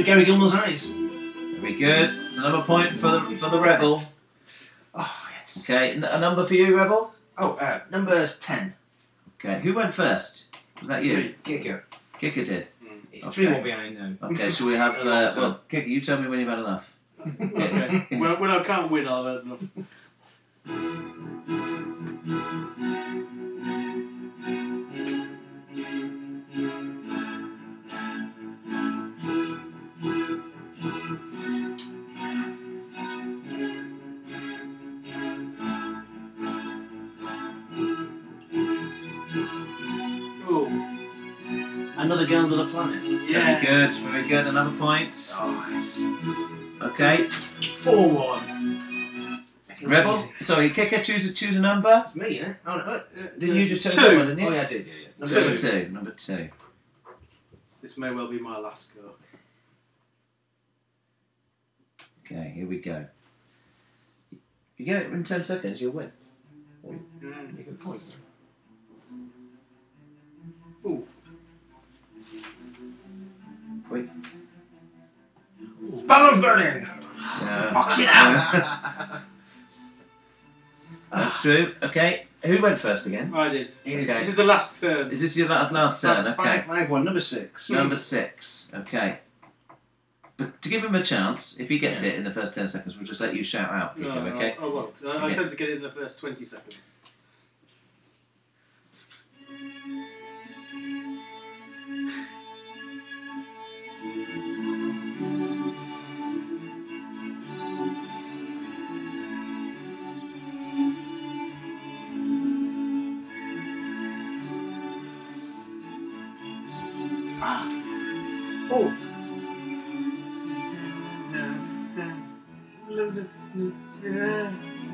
Gary Gilmore's eyes. Very good. It's another point for the for the rebel. Oh, yes. Okay. n- A number for you, rebel. Oh, uh, number 10. Okay. Who went first? Was that you? Kicker. Kicker did. It's Okay. 3 1 behind now. Okay. Shall we have? Uh, well, Kicker, you tell me when you've had enough. Okay. Well, when I can't win, I'll have had enough. Another girl, another planet. yeah. Very good. Very good. Another point. Yes. Okay. 4 1. Rebel. Sorry, Kicker. Choose a choose a number. It's me, innit? Oh, no. uh, Didn't you just choose Two. that one? Didn't you? Oh, yeah, I did, yeah, yeah. Number Number two. two. Number two. This may well be my last go. Okay. Here we go. You get it in ten seconds, you'll win. You can point. Ooh. Banners burning! Yeah. Fuck it out! That's true. Okay. Who went first again? I did. Okay. This is the last turn. Is this your last, last turn? Okay. Five, five, one, number 6. Hmm. Number six. Okay. But to give him a chance, if he gets it in the first ten seconds, we'll just let you shout out. No, Kicker, no, okay. I won't. I, I tend to get it in the first 20 seconds.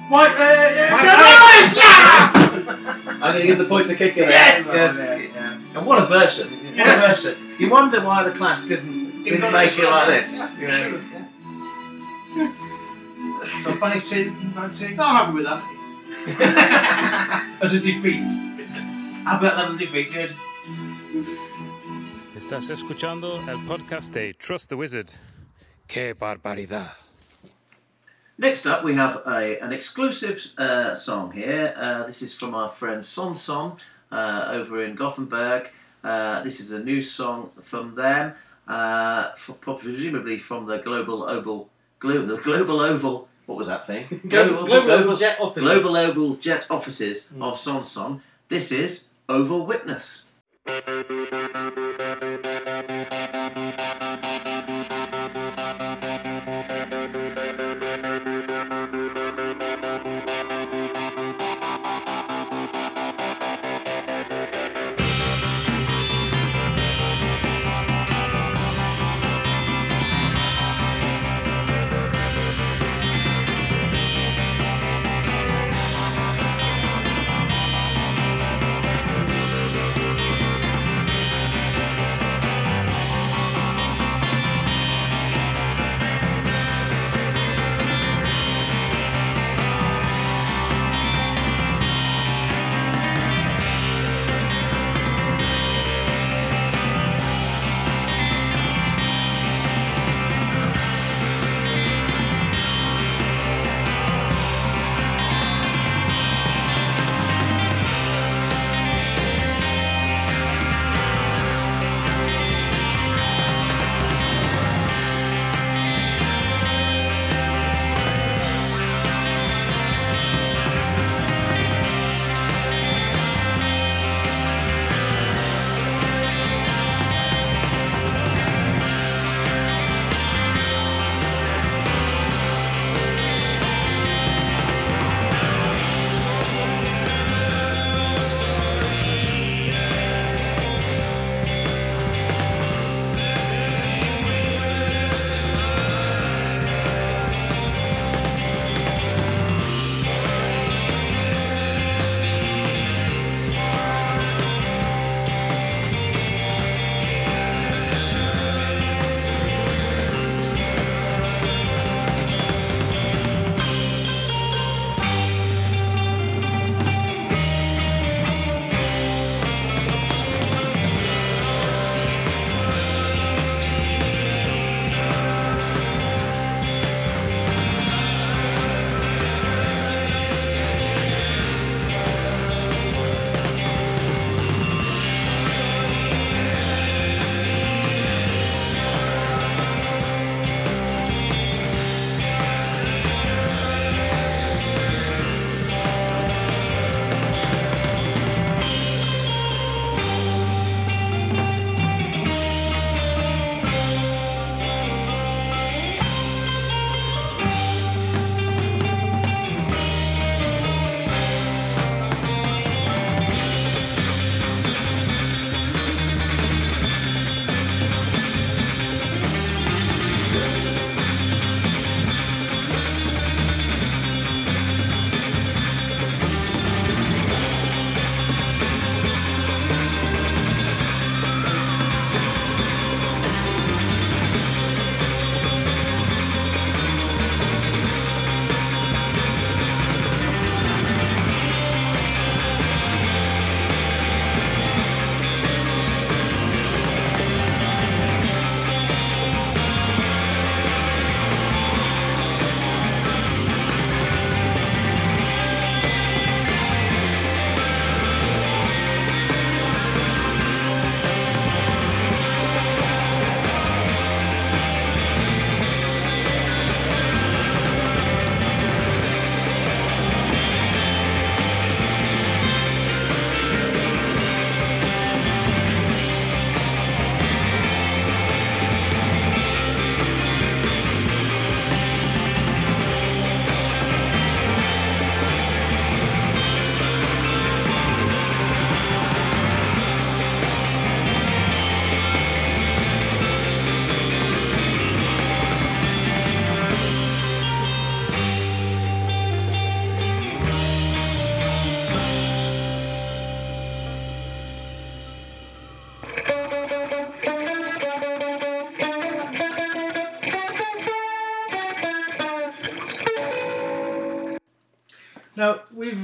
What? Uh, yeah, I'm going to give the point to Kicker. there. Yes! yes. Yeah, yeah. And what a version! What a version! You wonder why the class didn't didn't make this it like way. this. So 5 2, 5 2. I'm happy with that. As a defeat. How about level defeat? Good. Estás escuchando el podcast de Trust the Wizard. ¡Qué barbaridad! Next up, we have a, an exclusive uh, song here. Uh, this is from our friend Son Son uh, over in Gothenburg. Uh, this is a new song from them, uh, for, presumably from the Global Oval. Glo- the Global Oval. What was that thing? Global, global, global, global Jet Offices. Global Oval Jet Offices mm. of Son Son. This is Oval Witness.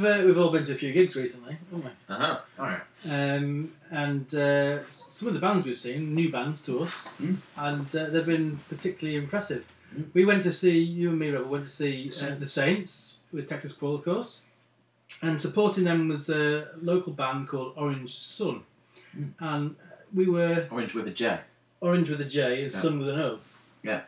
we've uh, we've all been to a few gigs recently, haven't we? Uh-huh. All right. Um, and uh, some of the bands we've seen, new bands to us, and uh, they've been particularly impressive. We went to see you and me, Robert. Went to see uh, the Saints with Texas Paul, of course, and supporting them was a local band called Orange Sun, and we were Orange with a J. Orange with a J, and Yeah. Sun with an O. Yeah.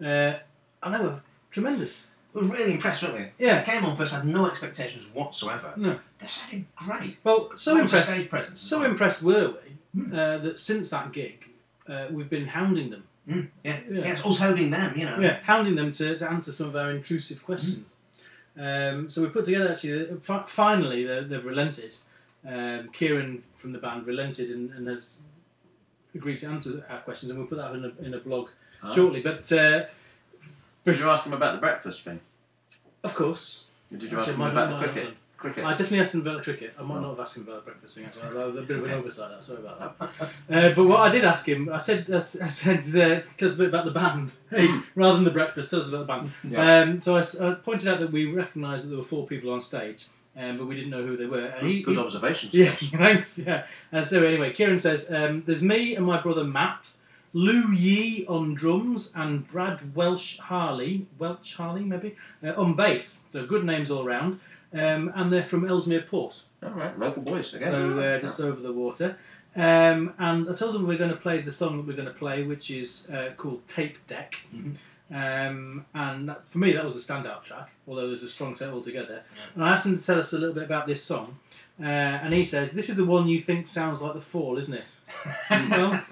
Uh, and they were tremendous. Were really impressed, weren't we? Yeah. I came on first, had no expectations whatsoever. No. They sounded great. Well, so Loads impressed. presence So well. impressed were we uh, that since that gig, uh, we've been hounding them. Mm, yeah. Yeah. yeah, it's us holding them, you know. Yeah, hounding them to, to answer some of our intrusive questions. Um, so we put together actually. uh, Fi- finally, they, they've relented. Um, Kieran from the band relented and, and has agreed to answer our questions, and we'll put that in a, in a blog Oh. shortly. But uh, Did you ask him about the breakfast thing? of course, Did you ask him might- about the have cricket? done. Cricket. I definitely asked him about the cricket. I might Oh. not have asked him about the breakfast thing. Actually, that was a bit of an oversight. Sorry about that. Uh, but what I did ask him, I said, I s- I said, uh, tell us a bit about the band, hey, rather than the breakfast. Tell us about the band. Yeah. Um, so I, s- I pointed out that we recognised that there were four people on stage, um, but we didn't know who they were. And he, Good he- observation, Yeah, thanks. Yeah. And so anyway, Kieran says, um, "There's me and my brother Matt." Lou Yee on drums and Brad Welsh Harley, Welch Harley maybe, uh, on bass. So good names all round. Um, and they're from Ellesmere Port. All right, local boys again. So uh, just over the water. Um, and I told them we're going to play the song that we're going to play, which is uh, called Tape Deck. Um, and that, for me, that was a standout track, although there's a strong set altogether. And I asked them to tell us a little bit about this song. Uh, and he says, This is the one you think sounds like The Fall, isn't it? well,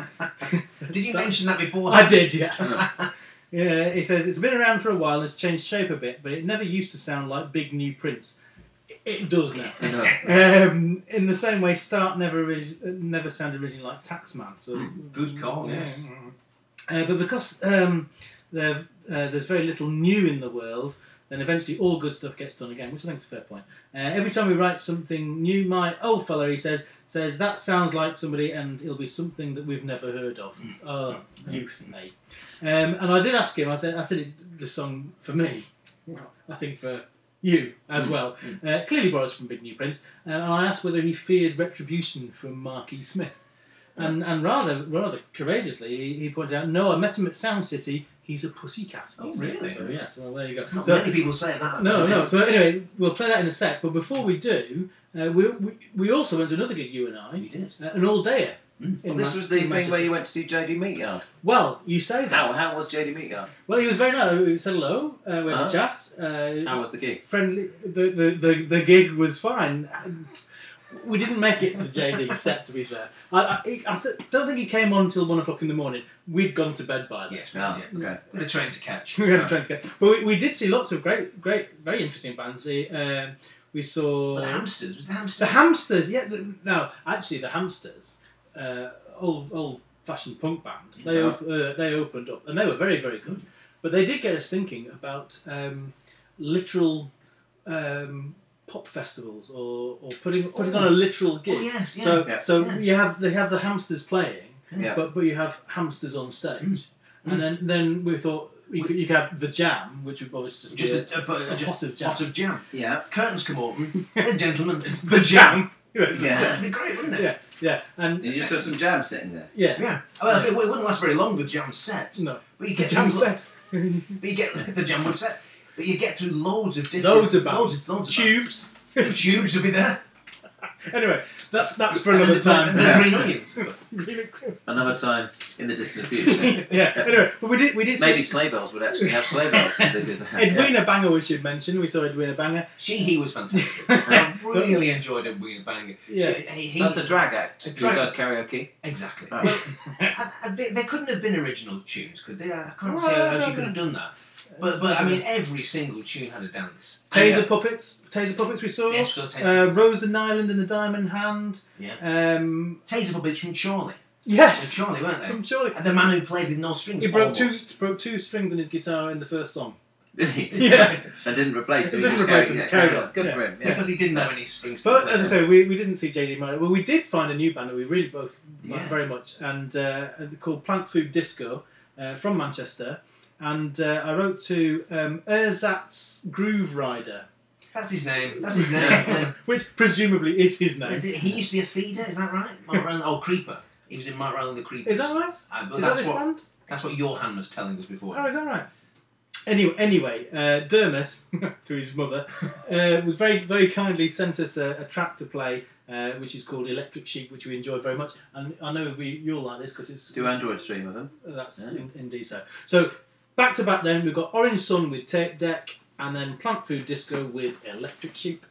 Did you mention that before? I did, yes. yeah, he says, It's been around for a while and has changed shape a bit, but it never used to sound like Big New Prinz. It- It does now. um, in the same way, Start never origi- never sounded originally like Taxman. So Good call, yes. Uh, but because um, uh, there's very little new in the world, then eventually all good stuff gets done again, which I think is a fair point. Uh, every time we write something new, my old fella, he says, says that sounds like somebody, and it'll be something that we've never heard of. Oh, youth, mate. Um, and I did ask him. I said, I said it, the song for me. I think for you as Mm. well. Uh, clearly borrows from Big New Prinz. Uh, and I asked whether he feared retribution from Marquis Smith. And, and rather rather courageously, he, he pointed out, no, I met him at Sound City. He's a pussycat. Oh, he really? So, yes, well, there you go. Not So- many people say that. no, no. So anyway, we'll play that in a sec. But before we do, uh, we, we we also went to another gig. You and I. We did. Uh, an all dayer. Well, this was the thing where you went to see JD Meatyard. Well, you say that. How, how was JD Meatyard? Well, he was very nice. He said hello. Uh, we had Uh-huh. a chat. Uh, How was the gig? Friendly. The, the, the, the gig was fine. We didn't make it to JD's set, to be fair. I, I, I th- don't think he came on until one o'clock in the morning. We'd gone to bed by then. Yes, we did. yeah. We had a train to catch. we had a train to catch. But we, we did see lots of great, great, very interesting bands. We, um, we saw The Hamsters. Was the Hamsters? The Hamsters. Yeah. The, no, actually, the Hamsters, uh, old old fashioned punk band. They Yeah. op- uh, they opened up and they were very very good. But they did get us thinking about um, literal. Um, pop festivals or, or putting putting on a literal gig. Oh, yes, yeah. so Yeah. so Yeah. you have they have the hamsters playing, Yeah. but but you have hamsters on stage, Mm. and then then we thought you could, you could have the jam, which would obviously Just just, be a, a, a, a just pot of jam. pot of jam. Yeah. Curtains come open. Ladies and gentlemen, it's the jam. Yeah, that'd be great, wouldn't it? Yeah, yeah, and And you just have some jam sitting there. yeah, Yeah. Well, I think it wouldn't last very long, the jam set. no, But you the get jam set, But you get the jam would set. But you get through loads of different. loads of bands, Loads, loads of tubes. bands. The tubes will be there. anyway, that's that's for another the- time. and the green onions. Green onions. Another time in the distant future. yeah. Anyway, but we did we did see- Maybe sleigh bells would actually have sleigh bells if they did that. Edwina Banger, we should mention. We saw Edwina Banger. She, he was fantastic. I really enjoyed it. Wiener Banger. Yeah. She, he, he, That's a drag act A who drag- does karaoke. Exactly. Right. Well, I, I, they, they couldn't have been original tunes, could they? I can't Well, see how she could have done that. But but I mean, every single tune had a dance. Taser And, puppets, taser puppets. We saw. Yes, we saw Taser uh, Rose and Island and the Diamond Hand. Yeah. Um, Taser puppets from Charlie. yes, From Chorley, weren't they? from Charlie. And the man who played with no strings. He broke two broke two strings on his guitar in the first song. Did he? Yeah. and didn't replace him. he didn't replace him, carried on. Good Yeah. for him. Yeah. Because he didn't have any strings. But as I say, we, we didn't see JD Miller. Well, we did find a new band that we really both Yeah. very much, and uh, called Plant Food Disco uh, from Manchester. And uh, I wrote to um, Erzatz Groove Rider, That's his name. That's his name. Which presumably is his name. he used to be a feeder, is that right? Mark Rowland, oh, Creeper. He was in Mark Rowland the Creeper. Is that right? Uh, but Is that that's this what, band? That's what Johan was telling us before. Oh, is that right? Anyway, anyway, uh, Dermot, to his mother, uh, was very, very kindly sent us a, a track to play, uh, which is called Electric Sheep, which we enjoyed very much. And I know we, you'll like this because it's Do Androids Dream of them? That's Yeah. in, indeed so. So back to back, then we've got Orange Sun with Tape Deck, and then Plant Food Disco with Electric Sheep.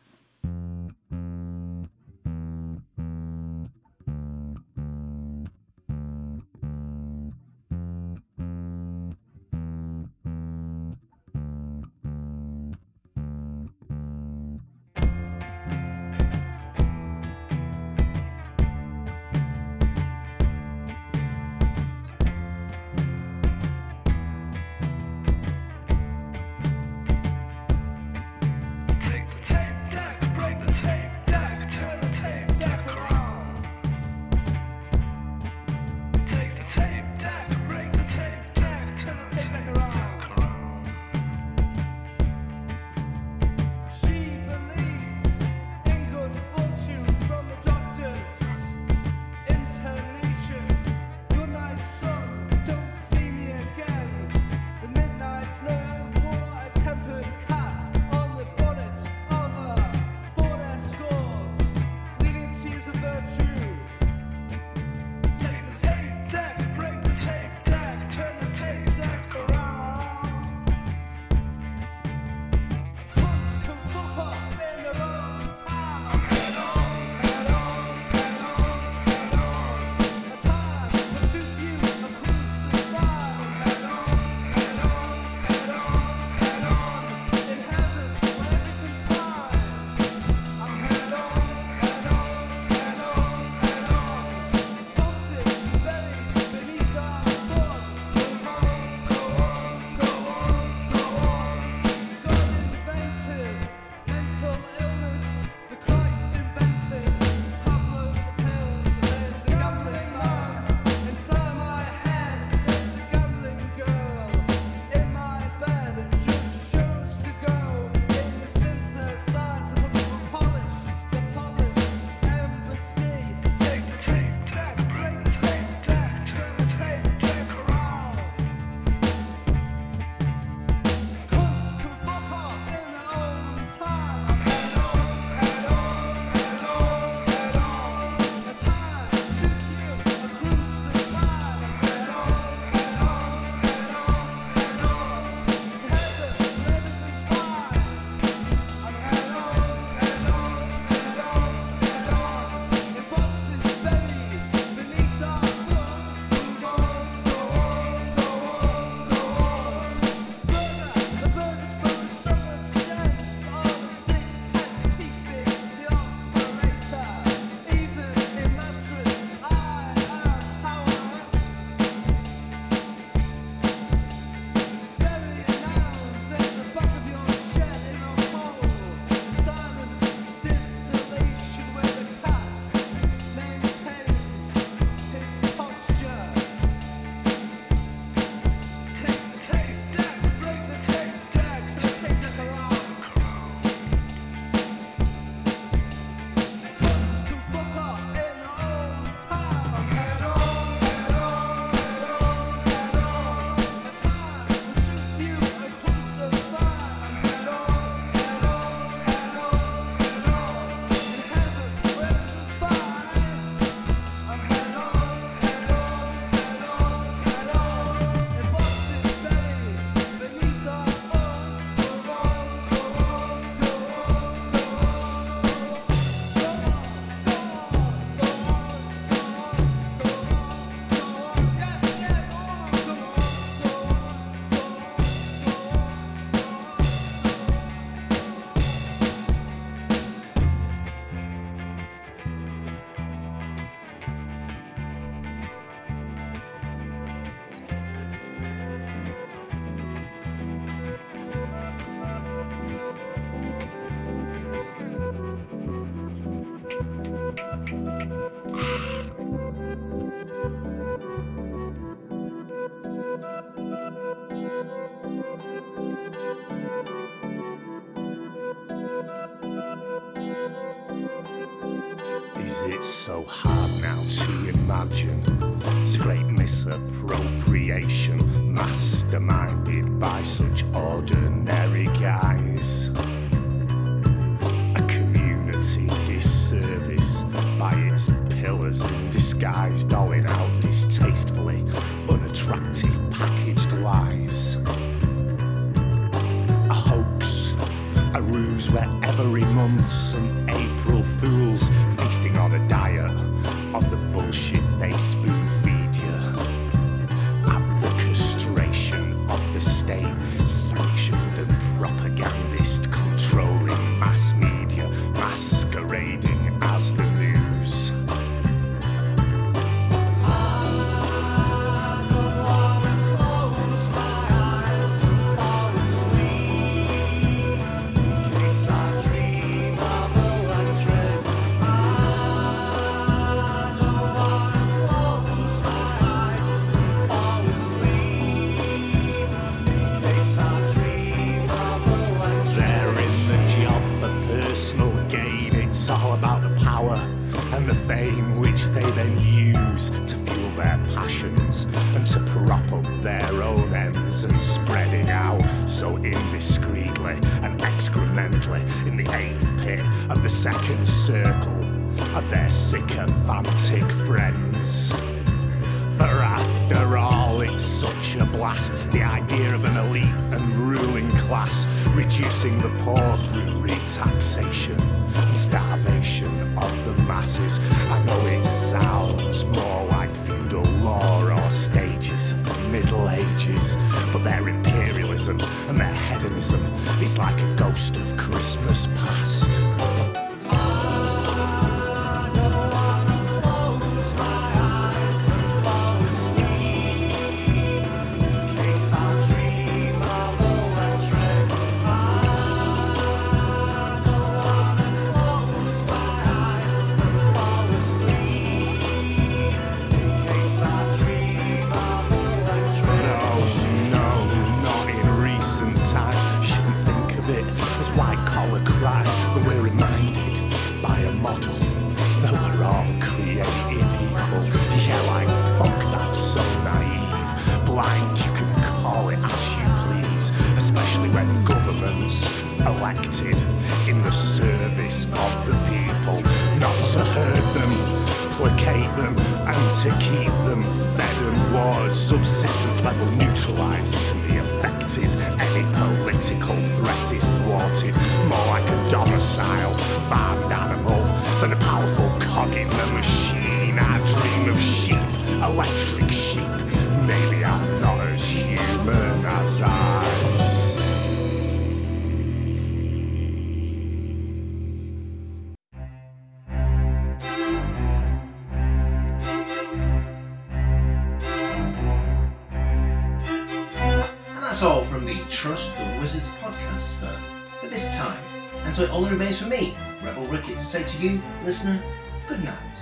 say to you, listener, good night.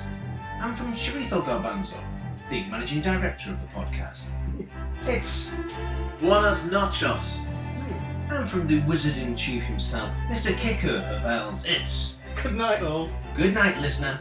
I'm from Sharito Garbanzo, the managing director of the podcast. It's Buenas noches. And from the wizard in chief himself, Mr. Kicker of Elves, it's Good night, all. good night, listener.